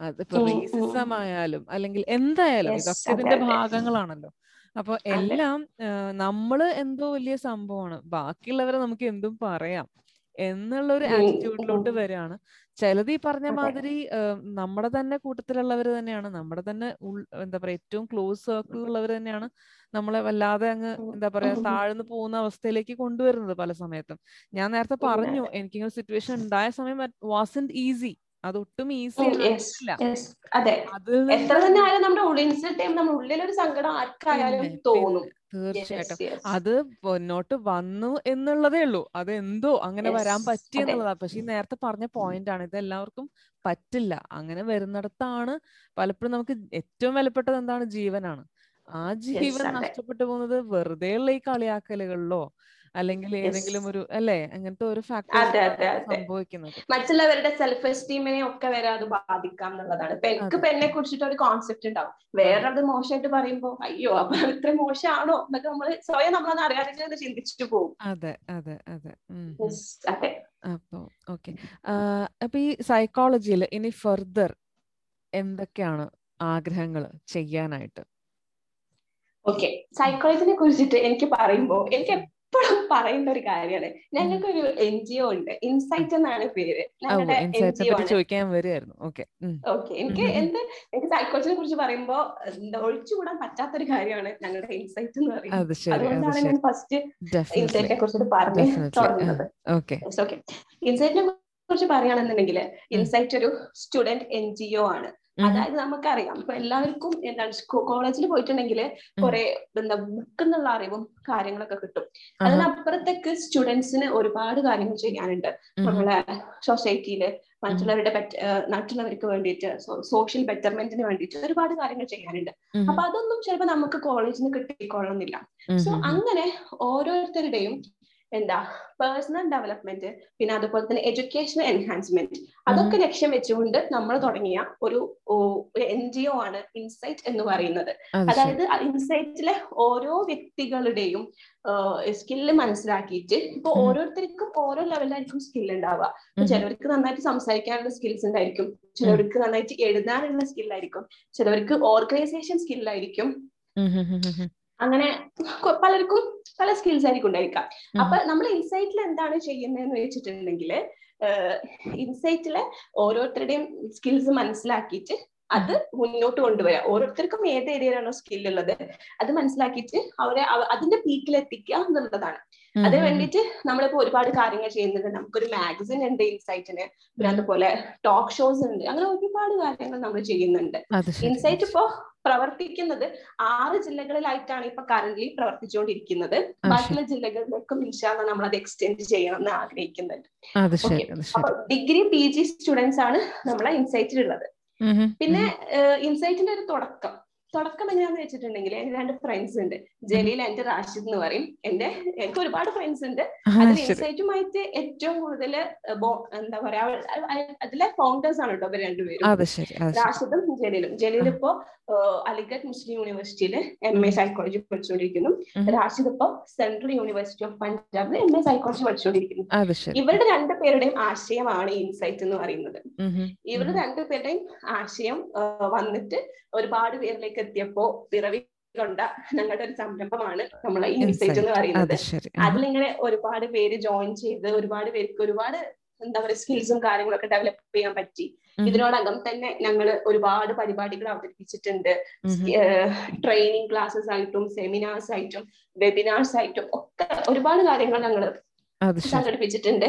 അതിപ്പോ. റേസിസം ആയാലും അല്ലെങ്കിൽ എന്തായാലും ഇതൊക്കെ ഇതിന്റെ. ഭാഗങ്ങളാണല്ലോ അപ്പൊ എല്ലാം നമ്മൾ എന്തോ വലിയ സംഭവമാണ്. ബാക്കിയുള്ളവരെ നമുക്ക് എന്തും പറയാം എന്നുള്ള ഒരു ആറ്റിറ്റ്യൂഡിലോട്ട്. വരികയാണ് ചിലത് ഈ പറഞ്ഞ മാതിരി നമ്മുടെ തന്നെ കൂട്ടത്തിലുള്ളവർ തന്നെയാണ്. നമ്മുടെ തന്നെ എന്താ പറയാ ഏറ്റവും ക്ലോസ് സർക്കിളിലുള്ളവർ തന്നെയാണ് നമ്മളെ വല്ലാതെ അങ്ങ് എന്താ പറയാ. താഴ്ന്നു പോകുന്ന അവസ്ഥയിലേക്ക് കൊണ്ടുവരുന്നത് പല സമയത്തും. ഞാൻ നേരത്തെ പറഞ്ഞു. എനിക്കിങ്ങനെ സിറ്റുവേഷൻ ഉണ്ടായ സമയം വാസൻ ഈസി അതൊട്ടും ഈസി എത്ര തന്നെ ആയാലും നമ്മുടെ ഉള്ളിൽ ഇൻസൾട്ട് ചെയ്യുമ്പോൾ നമ്മുടെ ഉള്ളിലൊരു സങ്കടം ആർക്കായാലും തോന്നും. തീർച്ചയായിട്ടും. അത് മുന്നോട്ട് വന്നു എന്നുള്ളതേ ഉള്ളൂ. അത് എന്തോ അങ്ങനെ വരാൻ പറ്റി. എന്നുള്ളതാ. പക്ഷെ ഈ നേരത്തെ പറഞ്ഞ പോയിന്റ് ആണ്. ഇത് എല്ലാവർക്കും പറ്റില്ല. അങ്ങനെ വരുന്നിടത്താണ് പലപ്പോഴും നമുക്ക് ഏറ്റവും വിലപ്പെട്ടത് എന്താണ്? ജീവനാണ്. ആ ജീവൻ. നഷ്ടപ്പെട്ടു പോകുന്നത് വെറുതെയുള്ള ഈ കളിയാക്കലുകളിലോ അല്ലെങ്കിൽ ഏതെങ്കിലും ഒരു അല്ലേ? അങ്ങനത്തെ ഒരു ഫാക്ടർ. സംഭവിക്കുന്നത്. മറ്റുള്ളവരുടെ സെൽഫ് എസ്റ്റീമിനെ ഒക്കെ വരെ അത് ബാധിക്കാം എന്നുള്ളതാണ് ഇപ്പൊ എനിക്ക് ഇപ്പൊ എന്നെ കുറിച്ചിട്ട് ഒരു കോൺസെപ്റ്റ് ഉണ്ടാവും. വേറെ അത്. മോശമായിട്ട് പറയുമ്പോ അയ്യോ അപ്പൊ ഇത്ര മോശമാണോ? എന്നൊക്കെ നമ്മൾ സ്വയം നമ്മളത് അറിയാതെ ചിന്തിച്ചിട്ട് പോകും. അതെ അതെ അതെ. അതെ. അപ്പൊ ഓക്കെ. അപ്പൊ ഈ സൈക്കോളജിയിൽ ഇനി ഫർദർ എന്തൊക്കെയാണ് ആഗ്രഹങ്ങൾ ചെയ്യാനായിട്ട്? ഓക്കെ. സൈക്കോളജിനെ കുറിച്ചിട്ട് എനിക്ക് പറയുമ്പോ എനിക്ക് എപ്പോഴും പറയുന്ന ഒരു കാര്യമാണ് ഞങ്ങൾക്കൊരു എൻ ജി ഒ ഉണ്ട്. ഇൻസൈറ്റ് എന്നാണ് പേര്. ഞങ്ങളുടെ N G O okay. Okay. എനിക്ക്. എന്ത് എനിക്ക് സൈക്കോളജിനെ കുറിച്ച് പറയുമ്പോ എന്താ ഒഴിച്ചുകൂടാൻ പറ്റാത്തൊരു കാര്യമാണ് ഞങ്ങളുടെ ഇൻസൈറ്റ് എന്ന് പറയുന്നത്. അത് അതുകൊണ്ടാണ് ഞാൻ ഫസ്റ്റ് ഇൻസൈറ്റിനെ കുറിച്ചിട്ട് പറഞ്ഞു തുടങ്ങുന്നത്. ഓക്കെ. ഇൻസൈറ്റിനെ കുറിച്ച് പറയുകയാണെന്നുണ്ടെങ്കിൽ ഇൻസൈറ്റ് ഒരു സ്റ്റുഡന്റ് എൻ ജി ഒ ആണ്. അതായത് നമുക്കറിയാം. ഇപ്പൊ എല്ലാവർക്കും എന്താണ് കോളേജിൽ പോയിട്ടുണ്ടെങ്കിൽ കുറെ എന്താ ബുക്ക് എന്നുള്ള അറിവും കാര്യങ്ങളൊക്കെ കിട്ടും. അതിനപ്പുറത്തേക്ക് സ്റ്റുഡൻസിന് ഒരുപാട് കാര്യങ്ങൾ ചെയ്യാനുണ്ട്. നമ്മളെ സൊസൈറ്റിയിൽ മറ്റുള്ളവരുടെ മറ്റുള്ളവർക്ക് വേണ്ടിയിട്ട് സോഷ്യൽ ബെറ്റർമെന്റിന് വേണ്ടിയിട്ട് ഒരുപാട് കാര്യങ്ങൾ ചെയ്യാനുണ്ട്. അപ്പൊ അതൊന്നും ചിലപ്പോൾ നമുക്ക് കോളേജിൽ നിന്ന് സോ അങ്ങനെ ഓരോരുത്തരുടെയും എന്താ? പേഴ്സണൽ ഡെവലപ്മെന്റ് പിന്നെ അതുപോലെ തന്നെ എഡ്യൂക്കേഷണൽ എൻഹാൻസ്മെന്റ് അതൊക്കെ ലക്ഷ്യം വെച്ചുകൊണ്ട് നമ്മൾ തുടങ്ങിയ ഒരു എൻ ജി ഒ ആണ് ഇൻസൈറ്റ് എന്ന് പറയുന്നത്. അതായത് ഇൻസൈറ്റിലെ ഓരോ വ്യക്തികളുടെയും സ്കില്ല് മനസ്സിലാക്കിയിട്ട് ഇപ്പൊ ഓരോരുത്തർക്കും ഓരോ ലെവലിലായിരിക്കും സ്കിൽ ഉണ്ടാവുക. ചിലവർക്ക് നന്നായിട്ട് സംസാരിക്കാനുള്ള സ്കിൽസ് ഉണ്ടായിരിക്കും. ചിലവർക്ക് നന്നായിട്ട് എഴുതാനുള്ള സ്കില്ലായിരിക്കും ചിലവർക്ക് ഓർഗനൈസേഷൻ സ്കില്ലായിരിക്കും അങ്ങനെ പലർക്കും പല സ്കിൽസ് ആയിരിക്കും ഉണ്ടായിരിക്കാം. അപ്പൊ നമ്മൾ ഇൻസൈറ്റിൽ എന്താണ് ചെയ്യുന്നതെന്ന് വെച്ചിട്ടുണ്ടെങ്കിൽ ഇൻസൈറ്റിലെ ഓരോരുത്തരുടെയും സ്കിൽസ് മനസ്സിലാക്കിയിട്ട് അത് മുന്നോട്ട് കൊണ്ടുവരാം. ഓരോരുത്തർക്കും ഏത് ഏരിയയിലാണോ സ്കിൽ ഉള്ളത് അത് മനസ്സിലാക്കിയിട്ട് അവരെ അതിന്റെ പീക്കിൽ എത്തിക്കുക എന്നുള്ളതാണ്. അതിന് വേണ്ടിയിട്ട് നമ്മളിപ്പോ ഒരുപാട് കാര്യങ്ങൾ ചെയ്യുന്നുണ്ട്. നമുക്കൊരു മാഗസിൻ ഉണ്ട് ഇൻസൈറ്റിന് പിന്നെ അതുപോലെ ടോക്ക് ഷോസ് ഉണ്ട്. അങ്ങനെ ഒരുപാട് കാര്യങ്ങൾ നമ്മൾ ചെയ്യുന്നുണ്ട്. ഇൻസൈറ്റ് ഇപ്പോ പ്രവർത്തിക്കുന്നത് ആറ് ജില്ലകളിലായിട്ടാണ് ഇപ്പൊ കറന്റ് പ്രവർത്തിച്ചുകൊണ്ടിരിക്കുന്നത്. ബാക്കിയുള്ള ജില്ലകളിലേക്കും ഇൻഷാല്ല നമ്മൾ അത് എക്സ്റ്റെൻഡ് ചെയ്യണം എന്ന് ആഗ്രഹിക്കുന്നുണ്ട് അപ്പൊ ഡിഗ്രി പി ജി സ്റ്റുഡൻസ് ആണ് നമ്മളെ ഇൻസൈറ്റിലുള്ളത് പിന്നെ ഇൻസൈറ്റിന്റെ ഒരു തുടക്കം. തുടക്കം എങ്ങനെയാന്ന് വെച്ചിട്ടുണ്ടെങ്കിൽ എനിക്ക് രണ്ട് ഫ്രണ്ട്സ് ഉണ്ട്. ജലീൽ എന്റെ റാഷിദ് എന്ന് പറയും. എന്റെ എനിക്ക് ഒരുപാട് ഫ്രണ്ട്സ് ഉണ്ട്. അതിൽ ഇൻസൈറ്റുമായിട്ട് ഏറ്റവും കൂടുതൽ എന്താ പറയാ അതിലെ ഫൗണ്ടേഴ്സ് ആണ് കേട്ടോ അവർ രണ്ടുപേരും. റാഷിദും ജലീലും. ജലീൽ ഇപ്പോ അലിഗഡ് മുസ്ലിം യൂണിവേഴ്സിറ്റിയിൽ എം എ സൈക്കോളജി പഠിച്ചുകൊണ്ടിരിക്കുന്നു റാഷിദ് ഇപ്പോ സെൻട്രൽ യൂണിവേഴ്സിറ്റി ഓഫ് പഞ്ചാബിൽ എം എ സൈക്കോളജി പഠിച്ചുകൊണ്ടിരിക്കുന്നു ഇവരുടെ രണ്ട് പേരുടെയും ആശയമാണ് ഇൻസൈറ്റ് എന്ന് പറയുന്നത്. ഇവരുടെ രണ്ടുപേരുടെയും ആശയം വന്നിട്ട് ഒരുപാട് പേരിലേക്ക് എത്തിയപ്പോ പിറവി കൊണ്ട ഞങ്ങളുടെ ഒരു സംരംഭമാണ് നമ്മളെ ഇൻസൈറ്റ് എന്ന് പറയുന്നത്. അതിലിങ്ങനെ ഒരുപാട് പേര് ജോയിൻ ചെയ്ത് ഒരുപാട് പേർക്ക് ഒരുപാട് എന്താ പറയുക സ്കിൽസും കാര്യങ്ങളൊക്കെ ഡെവലപ്പ് ചെയ്യാൻ പറ്റി. ഇതിനോടകം തന്നെ ഞങ്ങൾ ഒരുപാട് പരിപാടികൾ അവതരിപ്പിച്ചിട്ടുണ്ട്. ട്രെയിനിങ് ക്ലാസ്സസ് ആയിട്ടും സെമിനാർസ് ആയിട്ടും വെബിനാർസ് ആയിട്ടും ഒക്കെ ഒരുപാട് കാര്യങ്ങൾ ഞങ്ങൾ സംഘടിപ്പിച്ചിട്ടുണ്ട്.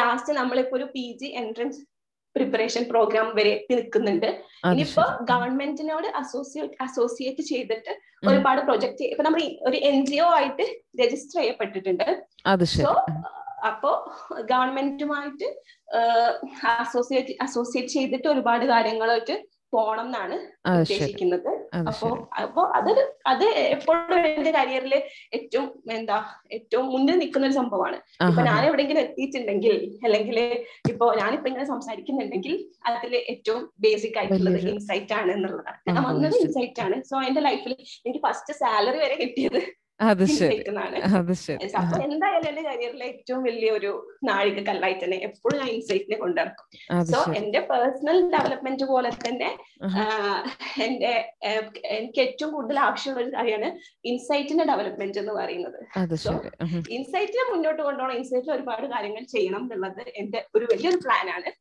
ലാസ്റ്റ് നമ്മളിപ്പോ ഒരു P G entrance preparation programme വരെ എത്തി നിൽക്കുന്നുണ്ട് ഇനിയിപ്പോ ഗവൺമെന്റിനോട് അസോസിയേറ്റ് അസോസിയേറ്റ് ചെയ്തിട്ട്. ഒരുപാട് പ്രൊജക്ട് ഇപ്പൊ നമ്മൾ ഒരു എൻ ജി ഒ ആയിട്ട് രജിസ്റ്റർ ചെയ്യപ്പെട്ടിട്ടുണ്ട്. സോ അപ്പോ ഗവൺമെന്റുമായിട്ട് അസോസിയേറ്റ് അസോസിയേറ്റ് ചെയ്തിട്ട് ഒരുപാട് കാര്യങ്ങളായിട്ട് പോണം എന്നാണ് ഉദ്ദേശിക്കുന്നത്. അപ്പോ അപ്പോ അത് അത് എപ്പോഴും എന്റെ കരിയറിൽ ഏറ്റവും എന്താ ഏറ്റവും മുന്നിൽ നിൽക്കുന്ന ഒരു സംഭവമാണ് ഇപ്പൊ ഞാൻ എവിടെയെങ്കിലും എത്തിയിട്ടുണ്ടെങ്കിൽ അല്ലെങ്കിൽ ഇപ്പൊ ഞാനിപ്പോ ഇങ്ങനെ സംസാരിക്കുന്നുണ്ടെങ്കിൽ അതിൽ ഏറ്റവും ബേസിക് ആയിട്ടുള്ളത് ഇൻസൈറ്റ് ആണ് എന്നുള്ളതാണ്. ഞാൻ വന്നത് ഇൻസൈറ്റ് ആണ്. സോ എന്റെ ലൈഫിൽ എനിക്ക് ഫസ്റ്റ് സാലറി വരെ കിട്ടിയത് അത് ശരി. ഇൻസൈറ്റ് എന്നാണ് അത് ശരി. അപ്പൊ എന്തായാലും എന്റെ കരിയറിലെ ഏറ്റവും വലിയ ഒരു നാഴിക കല്ലായിട്ട് തന്നെ എപ്പോഴും ഞാൻ ഇൻസൈറ്റിനെ കൊണ്ടിറക്കും സോ എന്റെ പേഴ്സണൽ ഡെവലപ്മെന്റ് പോലെ തന്നെ എന്റെ എനിക്ക് ഏറ്റവും കൂടുതൽ ആവശ്യമുള്ള ഒരു കാര്യമാണ് ഇൻസൈറ്റിന്റെ ഡെവലപ്മെന്റ് എന്ന് പറയുന്നത്. സോ ഇൻസൈറ്റിനെ മുന്നോട്ട് കൊണ്ടുപോകണം ഇൻസൈറ്റിൽ ഒരുപാട് കാര്യങ്ങൾ ചെയ്യണം എന്നുള്ളത് എന്റെ ഒരു വലിയൊരു ആഹാ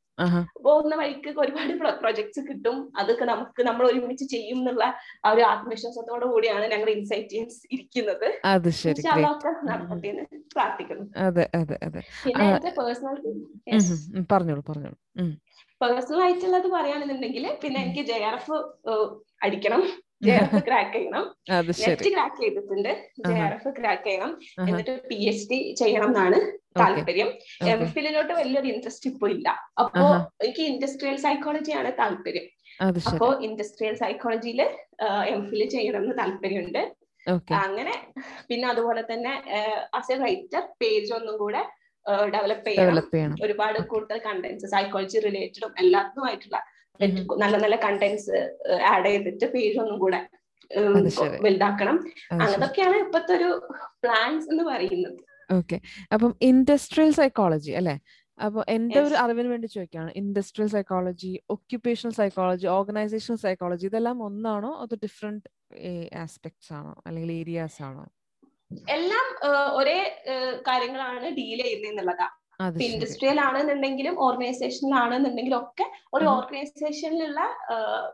പോകുന്ന വഴിക്ക് ഒരുപാട് പ്രൊജക്ട്സ് കിട്ടും. അതൊക്കെ നമുക്ക് നമ്മൾ ഒരുമിച്ച് ചെയ്യും എന്നുള്ള ആ ഒരു ആത്മവിശ്വാസത്തോടു കൂടിയാണ് ഞങ്ങൾ ഇൻസൈറ്റ് ടീംസ് ഇരിക്കുന്നത്. അത് ശരി നടക്കട്ടെ പ്രാർത്ഥിക്കുന്നു. അതെ അതെ അതെ. പിന്നെ എന്റെ പേഴ്സണൽ പറഞ്ഞോളൂ പറഞ്ഞോളൂ. പേഴ്സണൽ ആയിട്ടുള്ളത് പറയുകയാണെന്നുണ്ടെങ്കിൽ പിന്നെ എനിക്ക് ജെ ആർ എഫ് അടിക്കണം. ജെ എഫ് ക്രാക്ക് ചെയ്യണം. അത് ശരി. നെറ്റ് ക്രാക്ക് ചെയ്തിട്ടുണ്ട്. ജെ ആർ എഫ് ക്രാക്ക് ചെയ്യണം. എന്നിട്ട് പി എച്ച് ഡി ചെയ്യണം എന്നാണ് താല്പര്യം. എം ഫിലിലോട്ട് വലിയൊരു ഇൻട്രസ്റ്റ് ഇപ്പൊ ഇല്ല. അപ്പോ എനിക്ക് ഇൻഡസ്ട്രിയൽ സൈക്കോളജിയാണ് താല്പര്യം. അപ്പോ ഇൻഡസ്ട്രിയൽ സൈക്കോളജിയിൽ എം ഫിൽ ചെയ്യണം എന്ന് താല്പര്യമുണ്ട്. അങ്ങനെ പിന്നെ അതുപോലെ തന്നെ ആസ് എ റൈറ്റർ പേജ് ഒന്നും കൂടെ ഡെവലപ്പ് ചെയ്യണം. ഒരുപാട് കൂടുതൽ കണ്ടന്റ്സ് സൈക്കോളജി റിലേറ്റഡും എല്ലാത്തിനുമായിട്ടുള്ള. നല്ല നല്ല കണ്ടന്റ്സ് ആഡ് ചെയ്തിട്ട് പേജ് ഒന്നും കൂടെ. വലുതാക്കണം. അങ്ങനൊക്കെയാണ് ഇപ്പത്തെ ഒരു പ്ലാൻസ് എന്ന് പറയുന്നത്. ഓക്കെ. അപ്പം ഇൻഡസ്ട്രിയൽ സൈക്കോളജി അല്ലെ? അപ്പൊ എന്റെ ഒരു. അറിവിന് വേണ്ടി ചോദിക്കുകയാണ്? Industrial psychology occupational psychology organisational psychology ഇതെല്ലാം ഒന്നാണോ? അതോ ഡിഫറെന്റ് ആസ്പെക്ട്സ് ആണോ? അല്ലെങ്കിൽ ഏരിയാസ് ആണോ? എല്ലാം ഒരേ കാര്യങ്ങളാണ് ഡീൽ ചെയ്യുന്നത് എന്നുള്ളതാ അത് ശരി ഇൻഡസ്ട്രിയൽ ആണെന്നുണ്ടെങ്കിലും ഓർഗനൈസേഷനിൽ ആണെന്നുണ്ടെങ്കിലും ഒക്കെ ഒരു. ഓർഗനൈസേഷനിലുള്ള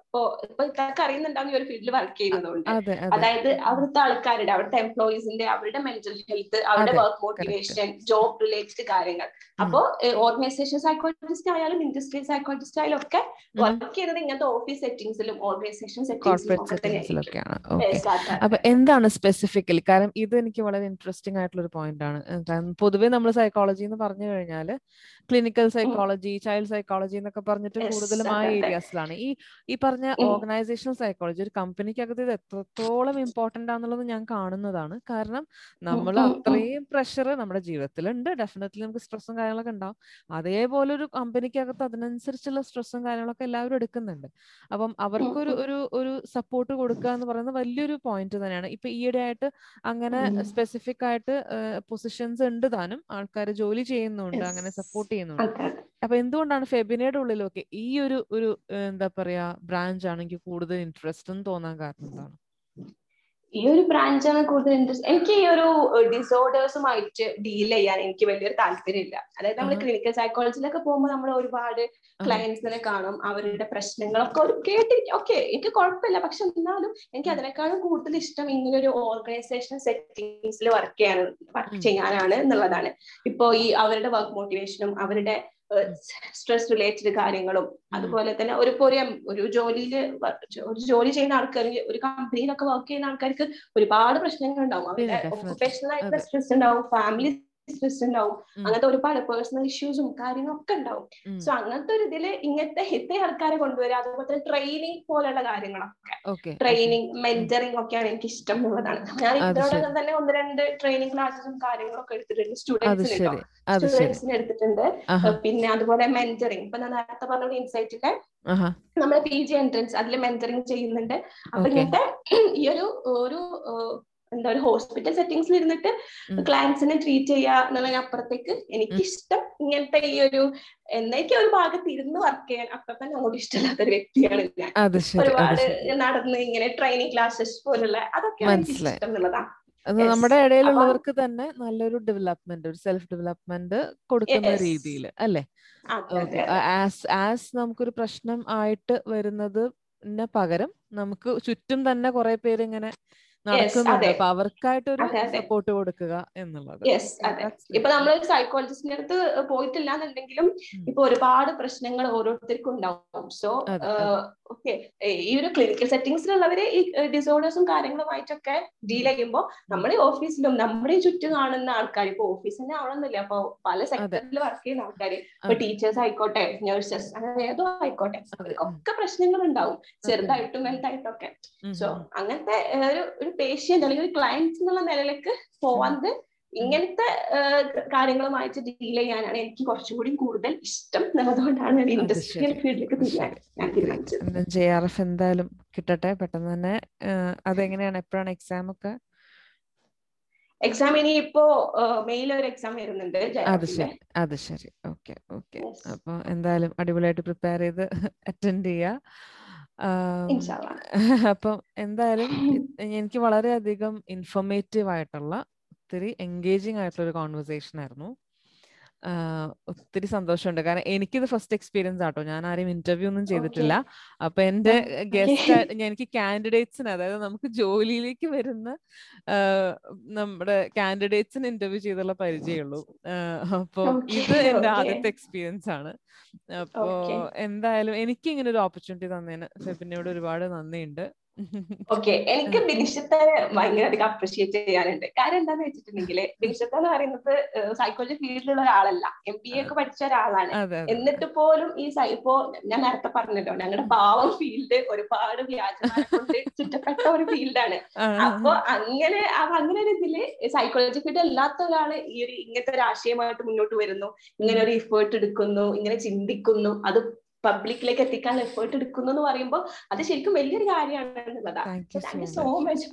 ഇപ്പൊ ഇതൊക്കെ അറിയുന്നുണ്ടാവും ഈ ഒരു ഫീൽഡിൽ വർക്ക് ചെയ്യുന്നതുകൊണ്ട്. അതെ അതെ. അതായത് അവിടുത്തെ ആൾക്കാരുടെ അവിടുത്തെ എംപ്ലോയീസിന്റെ അവരുടെ മെന്റൽ ഹെൽത്ത് അവരുടെ വർക്ക് മോട്ടിവേഷൻ ജോബ് റിലേറ്റഡ് കാര്യങ്ങൾ. അപ്പോ ഓർഗനൈസേഷൻ സൈക്കോളജിസ്റ്റ് ആയാലും ഇൻഡസ്ട്രിയൽ സൈക്കോളജിസ്റ്റ് ആയാലും ഒക്കെ വർക്ക് ചെയ്യുന്നത് ഇങ്ങനത്തെ ഓഫീസ് സെറ്റിംഗ്സിലും ഓർഗനൈസേഷൻ സെറ്റിംഗ്സിലും അപ്പൊ എന്താണ് സ്പെസിഫിക്കലി കാരണം ഇത് എനിക്ക് വളരെ ഇൻട്രസ്റ്റിംഗ് ആയിട്ടുള്ള ഒരു പോയിന്റ് ആണ് കാരണം പൊതുവെ നമ്മൾ സൈക്കോളജി എന്ന് പറഞ്ഞു കഴിഞ്ഞാൽ ക്ലിനിക്കൽ സൈക്കോളജി ചൈൽഡ് സൈക്കോളജി എന്നൊക്കെ പറഞ്ഞിട്ട് കൂടുതലും ആ. ഏരിയാസിലാണ് ഈ ഈ പറഞ്ഞ. ഓർഗനൈസേഷണൽ സൈക്കോളജി ഒരു കമ്പനിക്കകത്ത് ഇത് എത്രത്തോളം ഇമ്പോർട്ടന്റ് ആണെന്നുള്ളത് ഞാൻ കാണുന്നതാണ്. കാരണം നമ്മൾ. അത്രയും പ്രഷർ നമ്മുടെ ജീവിതത്തിലുണ്ട്. ഡെഫിനറ്റ്ലി നമുക്ക് സ്ട്രെസ്സും കാര്യങ്ങളൊക്കെ ഉണ്ടാവും. അതേപോലെ ഒരു കമ്പനിക്കകത്ത് അതിനനുസരിച്ചുള്ള സ്ട്രെസ്സും കാര്യങ്ങളൊക്കെ എല്ലാവരും എടുക്കുന്നുണ്ട്. അപ്പം അവർക്കൊരു ഒരു ഒരു സപ്പോർട്ട് കൊടുക്കുക എന്ന് പറയുന്നത് വലിയൊരു പോയിന്റ് തന്നെയാണ്. ഇപ്പൊ ഈയിടെ ആയിട്ട് അങ്ങനെ സ്പെസിഫിക് ആയിട്ട് പൊസിഷൻസ് ഉണ്ട് താനും. ആൾക്കാർ ജോലി ചെയ്യുന്നുണ്ട്. അങ്ങനെ Yes. സപ്പോർട്ട് ചെയ്യുന്നുണ്ട്. അപ്പൊ എന്തുകൊണ്ടാണ് ഫെബിനയുടെ ഉള്ളിലൊക്കെ ഈ ഒരു ഒരു എന്താ പറയാ ബ്രാഞ്ച് ആണെങ്കിൽ കൂടുതൽ ഇൻട്രസ്റ്റ് തോന്നാൻ കാരണം എന്താണ് ഈ ഒരു ബ്രാഞ്ചാണ് കൂടുതൽ ഇൻട്രസ്റ്റ് എനിക്ക് ഈ ഒരു ഡിസോർഡേഴ്സുമായിട്ട് ഡീൽ ചെയ്യാൻ എനിക്ക് വലിയൊരു താല്പര്യമില്ല. അതായത് നമ്മൾ ക്ലിനിക്കൽ സൈക്കോളജിയിലൊക്കെ പോകുമ്പോൾ നമ്മൾ ഒരുപാട് ക്ലയൻസിനെ കാണും. അവരുടെ പ്രശ്നങ്ങളൊക്കെ ഒരു കേട്ടിരിക്കും ഓക്കെ എനിക്ക് കുഴപ്പമില്ല പക്ഷെ എന്നാലും എനിക്ക് അതിനേക്കാളും കൂടുതൽ ഇഷ്ടം ഇങ്ങനെ ഒരു ഓർഗനൈസേഷൻ സെറ്റിംഗ്സിൽ വർക്ക് ചെയ്യാൻ വർക്ക് ചെയ്യാനാണ് എന്നുള്ളതാണ്. ഇപ്പോ ഈ അവരുടെ വർക്ക് മോട്ടിവേഷനും അവരുടെ സ്ട്രെസ് റിലേറ്റഡ് കാര്യങ്ങളും അതുപോലെ തന്നെ ഒരു ഇപ്പൊ ഒരു ജോലിയിൽ ഒരു ജോലി ചെയ്യുന്ന ആൾക്കാർ ഒരു കമ്പനിയിലൊക്കെ വർക്ക് ചെയ്യുന്ന ആൾക്കാർക്ക് ഒരുപാട് പ്രശ്നങ്ങൾ ഉണ്ടാവും അവരുടെ. ഒക്കുപേഷണൽ ആയിട്ടുള്ള സ്ട്രെസ് ഉണ്ടാവും. ഫാമിലി സ്ട്രെസ് ഉണ്ടാവും. അങ്ങനത്തെ ഒരുപാട് പേഴ്സണൽ ഇഷ്യൂസും കാര്യങ്ങളൊക്കെ ഉണ്ടാവും. സോ അങ്ങനത്തെ ഒരു ഇതിൽ ഇങ്ങനത്തെ ഇത്രയും ആൾക്കാരെ കൊണ്ടുവരിക അതുപോലെ തന്നെ ട്രെയിനിങ് പോലെയുള്ള കാര്യങ്ങളൊക്കെ. ട്രെയിനിങ് മെന്ററിങ് ഒക്കെയാണ് എനിക്ക് ഇഷ്ടം എന്നുള്ളതാണ്. ഞാൻ ഇതിനോടകം തന്നെ ഒന്ന് രണ്ട് ട്രെയിനിങ് ക്ലാസ്സും കാര്യങ്ങളൊക്കെ എടുത്തിട്ടുണ്ട്. സ്റ്റുഡൻസിന് സ്റ്റുഡൻസിന് എടുത്തിട്ടുണ്ട്. പിന്നെ അതുപോലെ മെന്ററിങ് ഇപ്പൊ ഞാൻ നേരത്തെ പറഞ്ഞ ഇൻസൈറ്റിന്റെ നമ്മുടെ പി ജി എൻട്രൻസ് അതിൽ മെന്ററിങ് ചെയ്യുന്നുണ്ട്. അപ്പൊ ഇങ്ങനത്തെ ഈ ഒരു ഒരു എന്താ ഒരു ഹോസ്പിറ്റൽ സെറ്റിംഗ്സിൽ ഇരുന്നിട്ട്. ക്ലയൻസിനെ ട്രീറ്റ് ചെയ്യുക എനിക്ക് എനിക്കിഷ്ടം ഇങ്ങനത്തെ ഈ ഒരു എന്നേക്കും ഒരു ഭാഗത്ത് ഇരുന്ന് വർക്ക് ചെയ്യാൻ അത്ര തന്നെ അങ്ങോട്ട് ഇഷ്ടമില്ലാത്ത ഒരു വ്യക്തിയാണ് ഞാൻ. ഒരുപാട് നടന്ന് ഇങ്ങനെ ട്രെയിനിങ് ക്ലാസ്സസ് പോലുള്ള അതൊക്കെ എനിക്ക്. ഇഷ്ടം എന്നുള്ളതാണ് അത് നമ്മുടെ ഇടയിലുള്ളവർക്ക് തന്നെ നല്ലൊരു ഡെവലപ്മെന്റ് ഒരു സെൽഫ് ഡെവലപ്മെന്റ് കൊടുക്കുന്ന. രീതിയിൽ അല്ലെ? ആസ് ആസ് നമുക്കൊരു പ്രശ്നം ആയിട്ട് വരുന്നത് പകരം നമുക്ക് ചുറ്റും തന്നെ കുറെ പേര് ഇങ്ങനെ നടക്കുന്നുണ്ട്. അപ്പൊ അവർക്കായിട്ടൊരു. സപ്പോർട്ട് കൊടുക്കുക എന്നുള്ളത്. ഇപ്പൊ നമ്മൾ സൈക്കോളജിസ്റ്റിന്റെ അടുത്ത് പോയിട്ടില്ല എന്നുണ്ടെങ്കിലും ഇപ്പൊ ഒരുപാട് പ്രശ്നങ്ങൾ ഓരോരുത്തർക്കും ഉണ്ടാവും. സോ. ഓക്കെ. ഈ ഒരു ക്ലിനിക്കൽ സെറ്റിംഗ്സിലുള്ളവര് ഈ ഡിസോർഡേഴ്സും കാര്യങ്ങളുമായിട്ടൊക്കെ ഡീൽ ചെയ്യുമ്പോൾ നമ്മുടെ ഓഫീസിലും നമ്മുടെ ചുറ്റും കാണുന്ന ആൾക്കാർ ഇപ്പൊ ഓഫീസ് തന്നെ ആവണമെന്നില്ല അപ്പൊ പല സെക്ടറിൽ വർക്ക് ചെയ്യുന്ന ആൾക്കാർ ഇപ്പൊ ടീച്ചേഴ്സ് ആയിക്കോട്ടെ നഴ്സസ് അങ്ങനെ ഏതോ ആയിക്കോട്ടെ. ഒക്കെ പ്രശ്നങ്ങൾ ഉണ്ടാവും ചെറുതായിട്ടും വലുതായിട്ടും ഒക്കെ സോ. അങ്ങനത്തെ ഒരു ഒരു പേഷ്യന്റ് അല്ലെങ്കിൽ ഒരു ക്ലയന്റ് എന്നുള്ള നിലയിലേക്ക് പോവാതെ ഇങ്ങനത്തെ കാര്യങ്ങളുമായിട്ട് ഡീൽ ചെയ്യാനാണ് എനിക്ക് കുറച്ചും കൂടി കൂടുതൽ ഇഷ്ടം എന്നതുകൊണ്ടാണ് ഇൻഡസ്ട്രിയൽ ഫീൽഡിലേക്ക് തിരിയാൻ ഞാൻ തീരുമാനിച്ചത്. ജെ ആർ എഫ് എന്തായാലും കിട്ടട്ടെ പെട്ടെന്ന് തന്നെ. അതെങ്ങനെയാണ്? എപ്പോഴാണ് എക്സാം ഒക്കെ? എക്സാം ഇനി ഇപ്പോ മെയിൽ ഒരു എക്സാം വരുന്നുണ്ട് അത് ശരി. അത് ശരി. ഓക്കെ ഓക്കെ അപ്പൊ എന്തായാലും അടിപൊളിയായിട്ട് പ്രിപ്പയർ ചെയ്ത് അറ്റൻഡ് ഇൻഷാല്ലാ. അപ്പം എന്തായാലും എനിക്ക് വളരെയധികം ഇൻഫോർമേറ്റീവ് ആയിട്ടുള്ള ഒത്തിരി എൻഗേജിങ് ആയിട്ടുള്ള ഒരു കോൺവെർസേഷൻ ആയിരുന്നു. ഒത്തിരി സന്തോഷമുണ്ട്. കാരണം എനിക്കിത് ഫസ്റ്റ് എക്സ്പീരിയൻസ് ആട്ടോ. ഞാൻ ആരെയും ഇന്റർവ്യൂ ഒന്നും ചെയ്തിട്ടില്ല. അപ്പൊ എന്റെ ഗസ്റ്റ് എനിക്ക് കാൻഡിഡേറ്റ്സിന് അതായത് നമുക്ക് ജോലിയിലേക്ക് വരുന്ന നമ്മുടെ കാൻഡിഡേറ്റ്സിന് ഇന്റർവ്യൂ ചെയ്തുള്ള പരിചയമുള്ളൂ. അപ്പൊ ഇത് എന്റെ ആദ്യത്തെ എക്സ്പീരിയൻസ് ആണ്. അപ്പോ എന്തായാലും എനിക്ക് ഇങ്ങനെ ഒരു ഓപ്പർച്യൂണിറ്റി തന്നതിന് ഫെബിനോട് ഒരുപാട് നന്ദിയുണ്ട്. ഓക്കെ എനിക്ക് ബിനിഷത്തെ ഭയങ്കര അധികം അപ്രിഷിയേറ്റ് ചെയ്യാനുണ്ട്. കാര്യം എന്താന്ന് വെച്ചിട്ടുണ്ടെങ്കിൽ ബിനിഷത്ത് എന്ന് പറയുന്നത് സൈക്കോളജി ഫീൽഡിലുള്ള ഒരാളല്ല. എം ബി എ ഒക്കെ പഠിച്ച ഒരാളാണ്. എന്നിട്ട് പോലും ഈ ഇപ്പോ ഞാൻ നേരത്തെ പറഞ്ഞല്ലോ ഞങ്ങളുടെ ഭാവം ഫീൽഡ് ഒരുപാട് വ്യാജമാരെ കൊണ്ട് ചുറ്റപ്പെട്ട ഒരു ഫീൽഡാണ്. അപ്പോ അങ്ങനെ അങ്ങനെ ഒരു ഇതിൽ സൈക്കോളജി ഫീൽഡ് അല്ലാത്ത ഒരാൾ ഈ ഒരു ഇങ്ങനത്തെ ഒരു ആശയമായിട്ട് മുന്നോട്ട് വരുന്നു. ഇങ്ങനെ ഒരു എഫേർട്ട് എടുക്കുന്നു ഇങ്ങനെ ചിന്തിക്കുന്നു. അത് പബ്ലിക്കിലേക്ക് എത്തിക്കാൻ എഫേർട്ട് എടുക്കുന്നു എന്ന് പറയുമ്പോൾ അത് ശരിക്കും വലിയൊരു കാര്യമാണ് സോ മച്ച്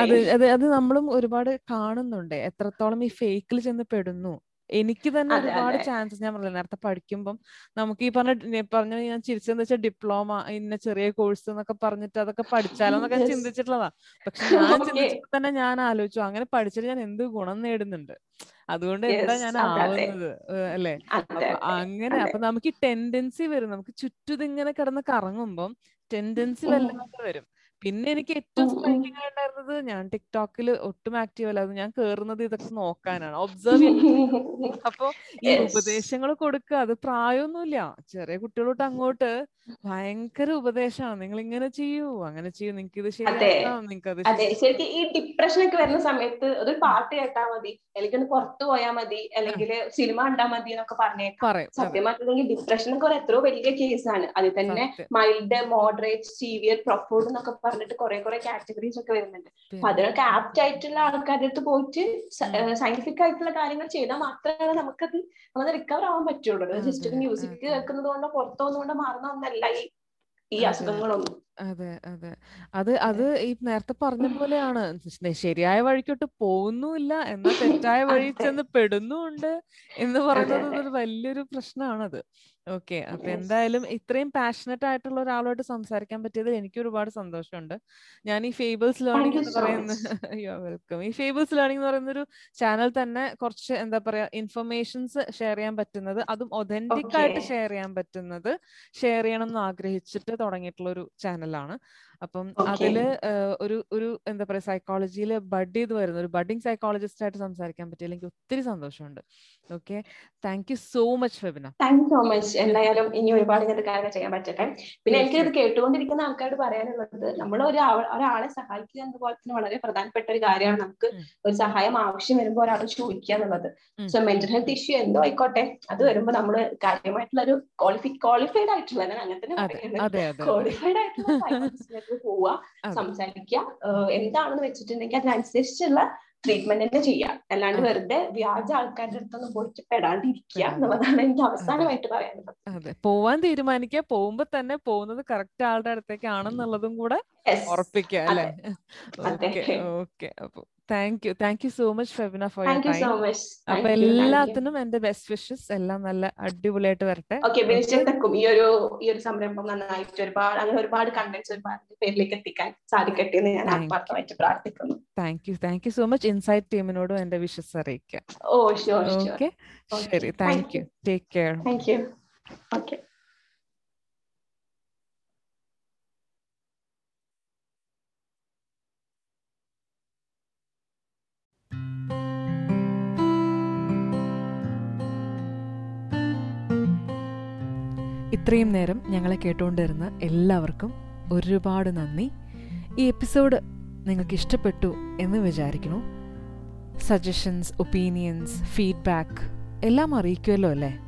അത് അത് അത് നമ്മളും ഒരുപാട് കാണുന്നുണ്ട്. എത്രത്തോളം ഈ ഫേക്കിൽ ചെന്ന് പെടുന്നു എനിക്ക് തന്നെ ഒരുപാട് ചാൻസസ് ഞാൻ പറഞ്ഞില്ല നേരത്തെ പഠിക്കുമ്പം നമുക്ക് ഈ പറഞ്ഞ പറഞ്ഞ ഞാൻ ചിരിച്ചെന്ന് വെച്ചാൽ ഡിപ്ലോമ ഇന്ന ചെറിയ കോഴ്സ് എന്നൊക്കെ പറഞ്ഞിട്ട് അതൊക്കെ പഠിച്ചാലോ എന്നൊക്കെ ഞാൻ ചിന്തിച്ചിട്ടുള്ളതാ. പക്ഷെ ഞാൻ. ചിന്തിച്ചപ്പോ തന്നെ ഞാൻ ആലോചിച്ചു അങ്ങനെ പഠിച്ചിട്ട് ഞാൻ എന്ത് ഗുണം നേടുന്നുണ്ട്. അതുകൊണ്ട് എന്താ ഞാൻ. ആവുന്നത് അല്ലെ അങ്ങനെ. അപ്പൊ നമുക്ക് ഈ ടെൻഡൻസി വരും നമുക്ക് ചുറ്റും ഇതിങ്ങനെ കിടന്ന് കറങ്ങുമ്പം ടെൻഡൻസി. വല്ലാതെ വരും പിന്നെ എനിക്ക് ഏറ്റവും. സ്ട്രൈക്കിംഗ് ആയിട്ടുണ്ടായിരുന്നത് ഞാൻ ടിക്ടോക്കിൽ ഒട്ടും ആക്റ്റീവ് അല്ലാതെ ഞാൻ കേറുന്നത് ഇതൊക്കെ നോക്കാനാണ്. ഒബ്സർവ് ചെയ്യാൻ അപ്പൊ ഈ ഉപദേശങ്ങൾ കൊടുക്കുക അത് പ്രായമൊന്നുമില്ല. ചെറിയ കുട്ടികളോട്ട് അങ്ങോട്ട് ഭയങ്കര ഉപദേശമാണ്. നിങ്ങൾ ഇങ്ങനെ ചെയ്യൂ അങ്ങനെ ചെയ്യൂ. നിങ്ങൾക്ക് ഇത് ശരിയാക്കാം നിങ്ങൾക്ക് അത്. ശരിക്കും ഈ ഡിപ്രഷൻ ഒക്കെ വരുന്ന സമയത്ത് ഒരു പാട്ട് കേട്ടാ മതി. അല്ലെങ്കിൽ പുറത്തു പോയാൽ മതി. അല്ലെങ്കിൽ സിനിമ കണ്ടാ മതി എന്നൊക്കെ പറഞ്ഞേക്കാം. പറയും സത്യം പറഞ്ഞിട്ടുണ്ടെങ്കിൽ ഡിപ്രഷൻ ഒക്കെ എത്രയോ വലിയ കേസാണ് അതിൽ തന്നെ മൈൽഡ് മോഡറേറ്റ് സീവിയർ പ്രൊഫോർഡ് എന്നൊക്കെ പറഞ്ഞിട്ട് കുറെ കുറെ കാറ്റഗറീസ് ഒക്കെ വരുന്നുണ്ട്. അപ്പൊ അതിനൊക്കെ ആപ്റ്റ് ആയിട്ടുള്ള ആൾക്കാരുടെ അടുത്ത് പോയിട്ട് സയന്റിഫിക് ആയിട്ടുള്ള കാര്യങ്ങൾ ചെയ്താൽ മാത്രമേ നമുക്കത് നമ്മൾ റിക്കവർ ആവാൻ പറ്റുള്ളൂ. ജസ്റ്റ് ഒരു മ്യൂസിക്. കേൾക്കുന്നത് കൊണ്ടോ പുറത്തു പോകുന്നതുകൊണ്ടോ മാറുന്ന ഒന്നല്ല ഈ ഈ. അസുഖങ്ങളൊന്നും അതെ അതെ. അത് അത് ഈ നേരത്തെ പറഞ്ഞ പോലെയാണ്. ശരിയായ വഴിക്കോട്ട് പോകുന്നുമില്ല. എന്നാൽ തെറ്റായ വഴി. ചെന്ന് പെടുന്നുമുണ്ട് എന്ന് പറയുന്നത് ഒരു വലിയൊരു പ്രശ്നമാണത്. ഓക്കെ. അപ്പൊ എന്തായാലും ഇത്രയും പാഷനറ്റ് ആയിട്ടുള്ള ഒരാളോട് സംസാരിക്കാൻ പറ്റിയതിൽ എനിക്ക് ഒരുപാട് സന്തോഷമുണ്ട്. ഞാൻ ഈ ഫേബിൾസ് ലേണിംഗ് എന്ന് പറയുന്ന അയ്യോ വെൽക്കം ഈ ഫേബിൾസ് ലേണിംഗ് എന്ന് പറയുന്ന ഒരു ചാനൽ തന്നെ കുറച്ച് എന്താ പറയാ ഇൻഫർമേഷൻസ് ഷെയർ ചെയ്യാൻ പറ്റുന്നത് അതും ഒതന്റിക് ആയിട്ട് ഷെയർ ചെയ്യാൻ പറ്റുന്നത് ഷെയർ ചെയ്യണം എന്ന് ആഗ്രഹിച്ചിട്ട് തുടങ്ങിയിട്ടുള്ള ഒരു ചാനലാണ് അപ്പം. അതിൽ ഒരു ഒരു എന്താ പറയാ സൈക്കോളജിയിൽ ബഡ് ചെയ്ത് വരുന്ന ഒരു ബഡിങ് സൈക്കോളജിസ്റ്റ് ആയിട്ട് സംസാരിക്കാൻ പറ്റി എനിക്ക് ഒത്തിരി സന്തോഷമുണ്ട്. Okay? Thank you so much Febina. Thank so much. എന്തായാലും ഇനി ഒരുപാട് ഇങ്ങനത്തെ കാര്യങ്ങൾ ചെയ്യാൻ പറ്റട്ടെ. പിന്നെ എനിക്ക് ഇത് കേട്ടുകൊണ്ടിരിക്കുന്ന ആൾക്കാരോട് പറയാനുള്ളത് നമ്മൾ ഒരു ഒരാളെ സഹായിക്കുക എന്നതുപോലെ തന്നെ വളരെ പ്രധാനപ്പെട്ട ഒരു കാര്യമാണ് നമുക്ക് ഒരു സഹായം ആവശ്യം വരുമ്പോൾ ഒരാൾ ചോദിക്കുക എന്നുള്ളത്. സോ മെന്റൽ ഹെൽത്ത് ഇഷ്യൂ എന്തോ ആയിക്കോട്ടെ. അത് വരുമ്പോൾ നമ്മൾ കാര്യമായിട്ടുള്ള ഒരു ക്വാളിഫി ക്വാളിഫൈഡ് ആയിട്ടുള്ള ഞാൻ അങ്ങനെ തന്നെ ക്വാളിഫൈഡ് ആയിട്ടുള്ള പോവുക. സംസാരിക്കുക എന്താണെന്ന് വെച്ചിട്ടുണ്ടെങ്കിൽ അതിനനുസരിച്ചുള്ള ട്രീറ്റ്മെന്റ് തന്നെ ചെയ്യാം അല്ലാണ്ട് വെറുതെ വ്യാജ ആൾക്കാരുടെ അടുത്തൊന്നും പോയിട്ട് പെടാണ്ടിരിക്കുക. എന്നുള്ളതാണ് എനിക്ക് അവസാനമായിട്ട് പറയാനുള്ളത്. അതെ. പോവാൻ തീരുമാനിക്കുക. പോകുമ്പോ തന്നെ പോകുന്നത് കറക്റ്റ് ആളുടെ അടുത്തേക്കാണെന്നുള്ളതും കൂടെ. ഉറപ്പിക്കുക അല്ലെ? Okay okay. അപ്പൊ thank you thank you so much Febina for your time അപ്പൊ എല്ലാത്തിനും എന്റെ ബെസ്റ്റ് വിഷസ് എല്ലാം നല്ല അടിപൊളിയായിട്ട് വരട്ടെ. ഓക്കെ ഈ ഒരു ഈ ഒരു സംരംഭം നന്നായിട്ട് ഒരുപാട് അങ്ങനെ ഒരുപാട് കണ്ടന്റ്സ് ഒരുപാട് പേരിലേക്ക് എത്തിക്കാൻ സാധിക്കട്ടെ എന്ന് ഞാൻ. ആത്മാർത്ഥമായിട്ട് പ്രാർത്ഥിക്കുന്നു. Thank you thank you so much Insight ടീമിനോടും എന്റെ വിഷസ് അറിയിക്കാം. ഓ ഷുവർ ഓക്കെ ശരി. Thank you take care thank you okay ഇത്രയും നേരം ഞങ്ങളെ കേട്ടുകൊണ്ടിരുന്ന എല്ലാവർക്കും ഒരുപാട് നന്ദി. ഈ എപ്പിസോഡ് നിങ്ങൾക്ക് ഇഷ്ടപ്പെട്ടു എന്ന് വിചാരിക്കുന്നു. സജഷൻസ് ഒപ്പീനിയൻസ് ഫീഡ്ബാക്ക് എല്ലാം അറിയിക്കുമല്ലോ അല്ലേ?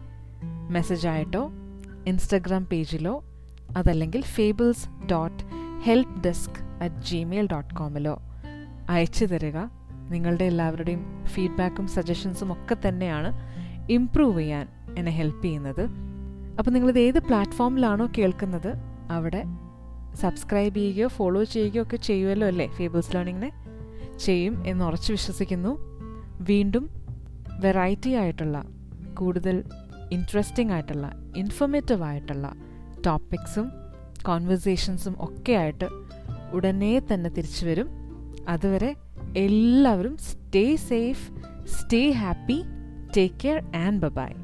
മെസ്സേജായിട്ടോ ഇൻസ്റ്റഗ്രാം പേജിലോ അതല്ലെങ്കിൽ Fables dot help desk at Gmail dot കോമിലോ അയച്ചു തരിക. നിങ്ങളുടെ എല്ലാവരുടെയും ഫീഡ്ബാക്കും സജഷൻസും ഒക്കെ തന്നെയാണ് ഇംപ്രൂവ് ചെയ്യാൻ എന്നെ ഹെൽപ്പ് ചെയ്യുന്നത്. അപ്പോൾ നിങ്ങളിത് ഏത് പ്ലാറ്റ്ഫോമിലാണോ കേൾക്കുന്നത് അവിടെ സബ്സ്ക്രൈബ് ചെയ്യുകയോ ഫോളോ ചെയ്യുകയോ ഒക്കെ ചെയ്യുമല്ലോ അല്ലേ ഫേബിൾസ് ലേണിങ്ങിനെ ചെയ്യും എന്ന് ഉറച്ചു വിശ്വസിക്കുന്നു. വീണ്ടും വെറൈറ്റി ആയിട്ടുള്ള കൂടുതൽ ഇൻട്രസ്റ്റിംഗ് ആയിട്ടുള്ള ഇൻഫർമേറ്റീവ് ആയിട്ടുള്ള ടോപ്പിക്സും കോൺവെർസേഷൻസും ഒക്കെ ആയിട്ട് ഉടനെ തന്നെ തിരിച്ചു വരും. അതുവരെ എല്ലാവരും stay safe stay happy take care and bye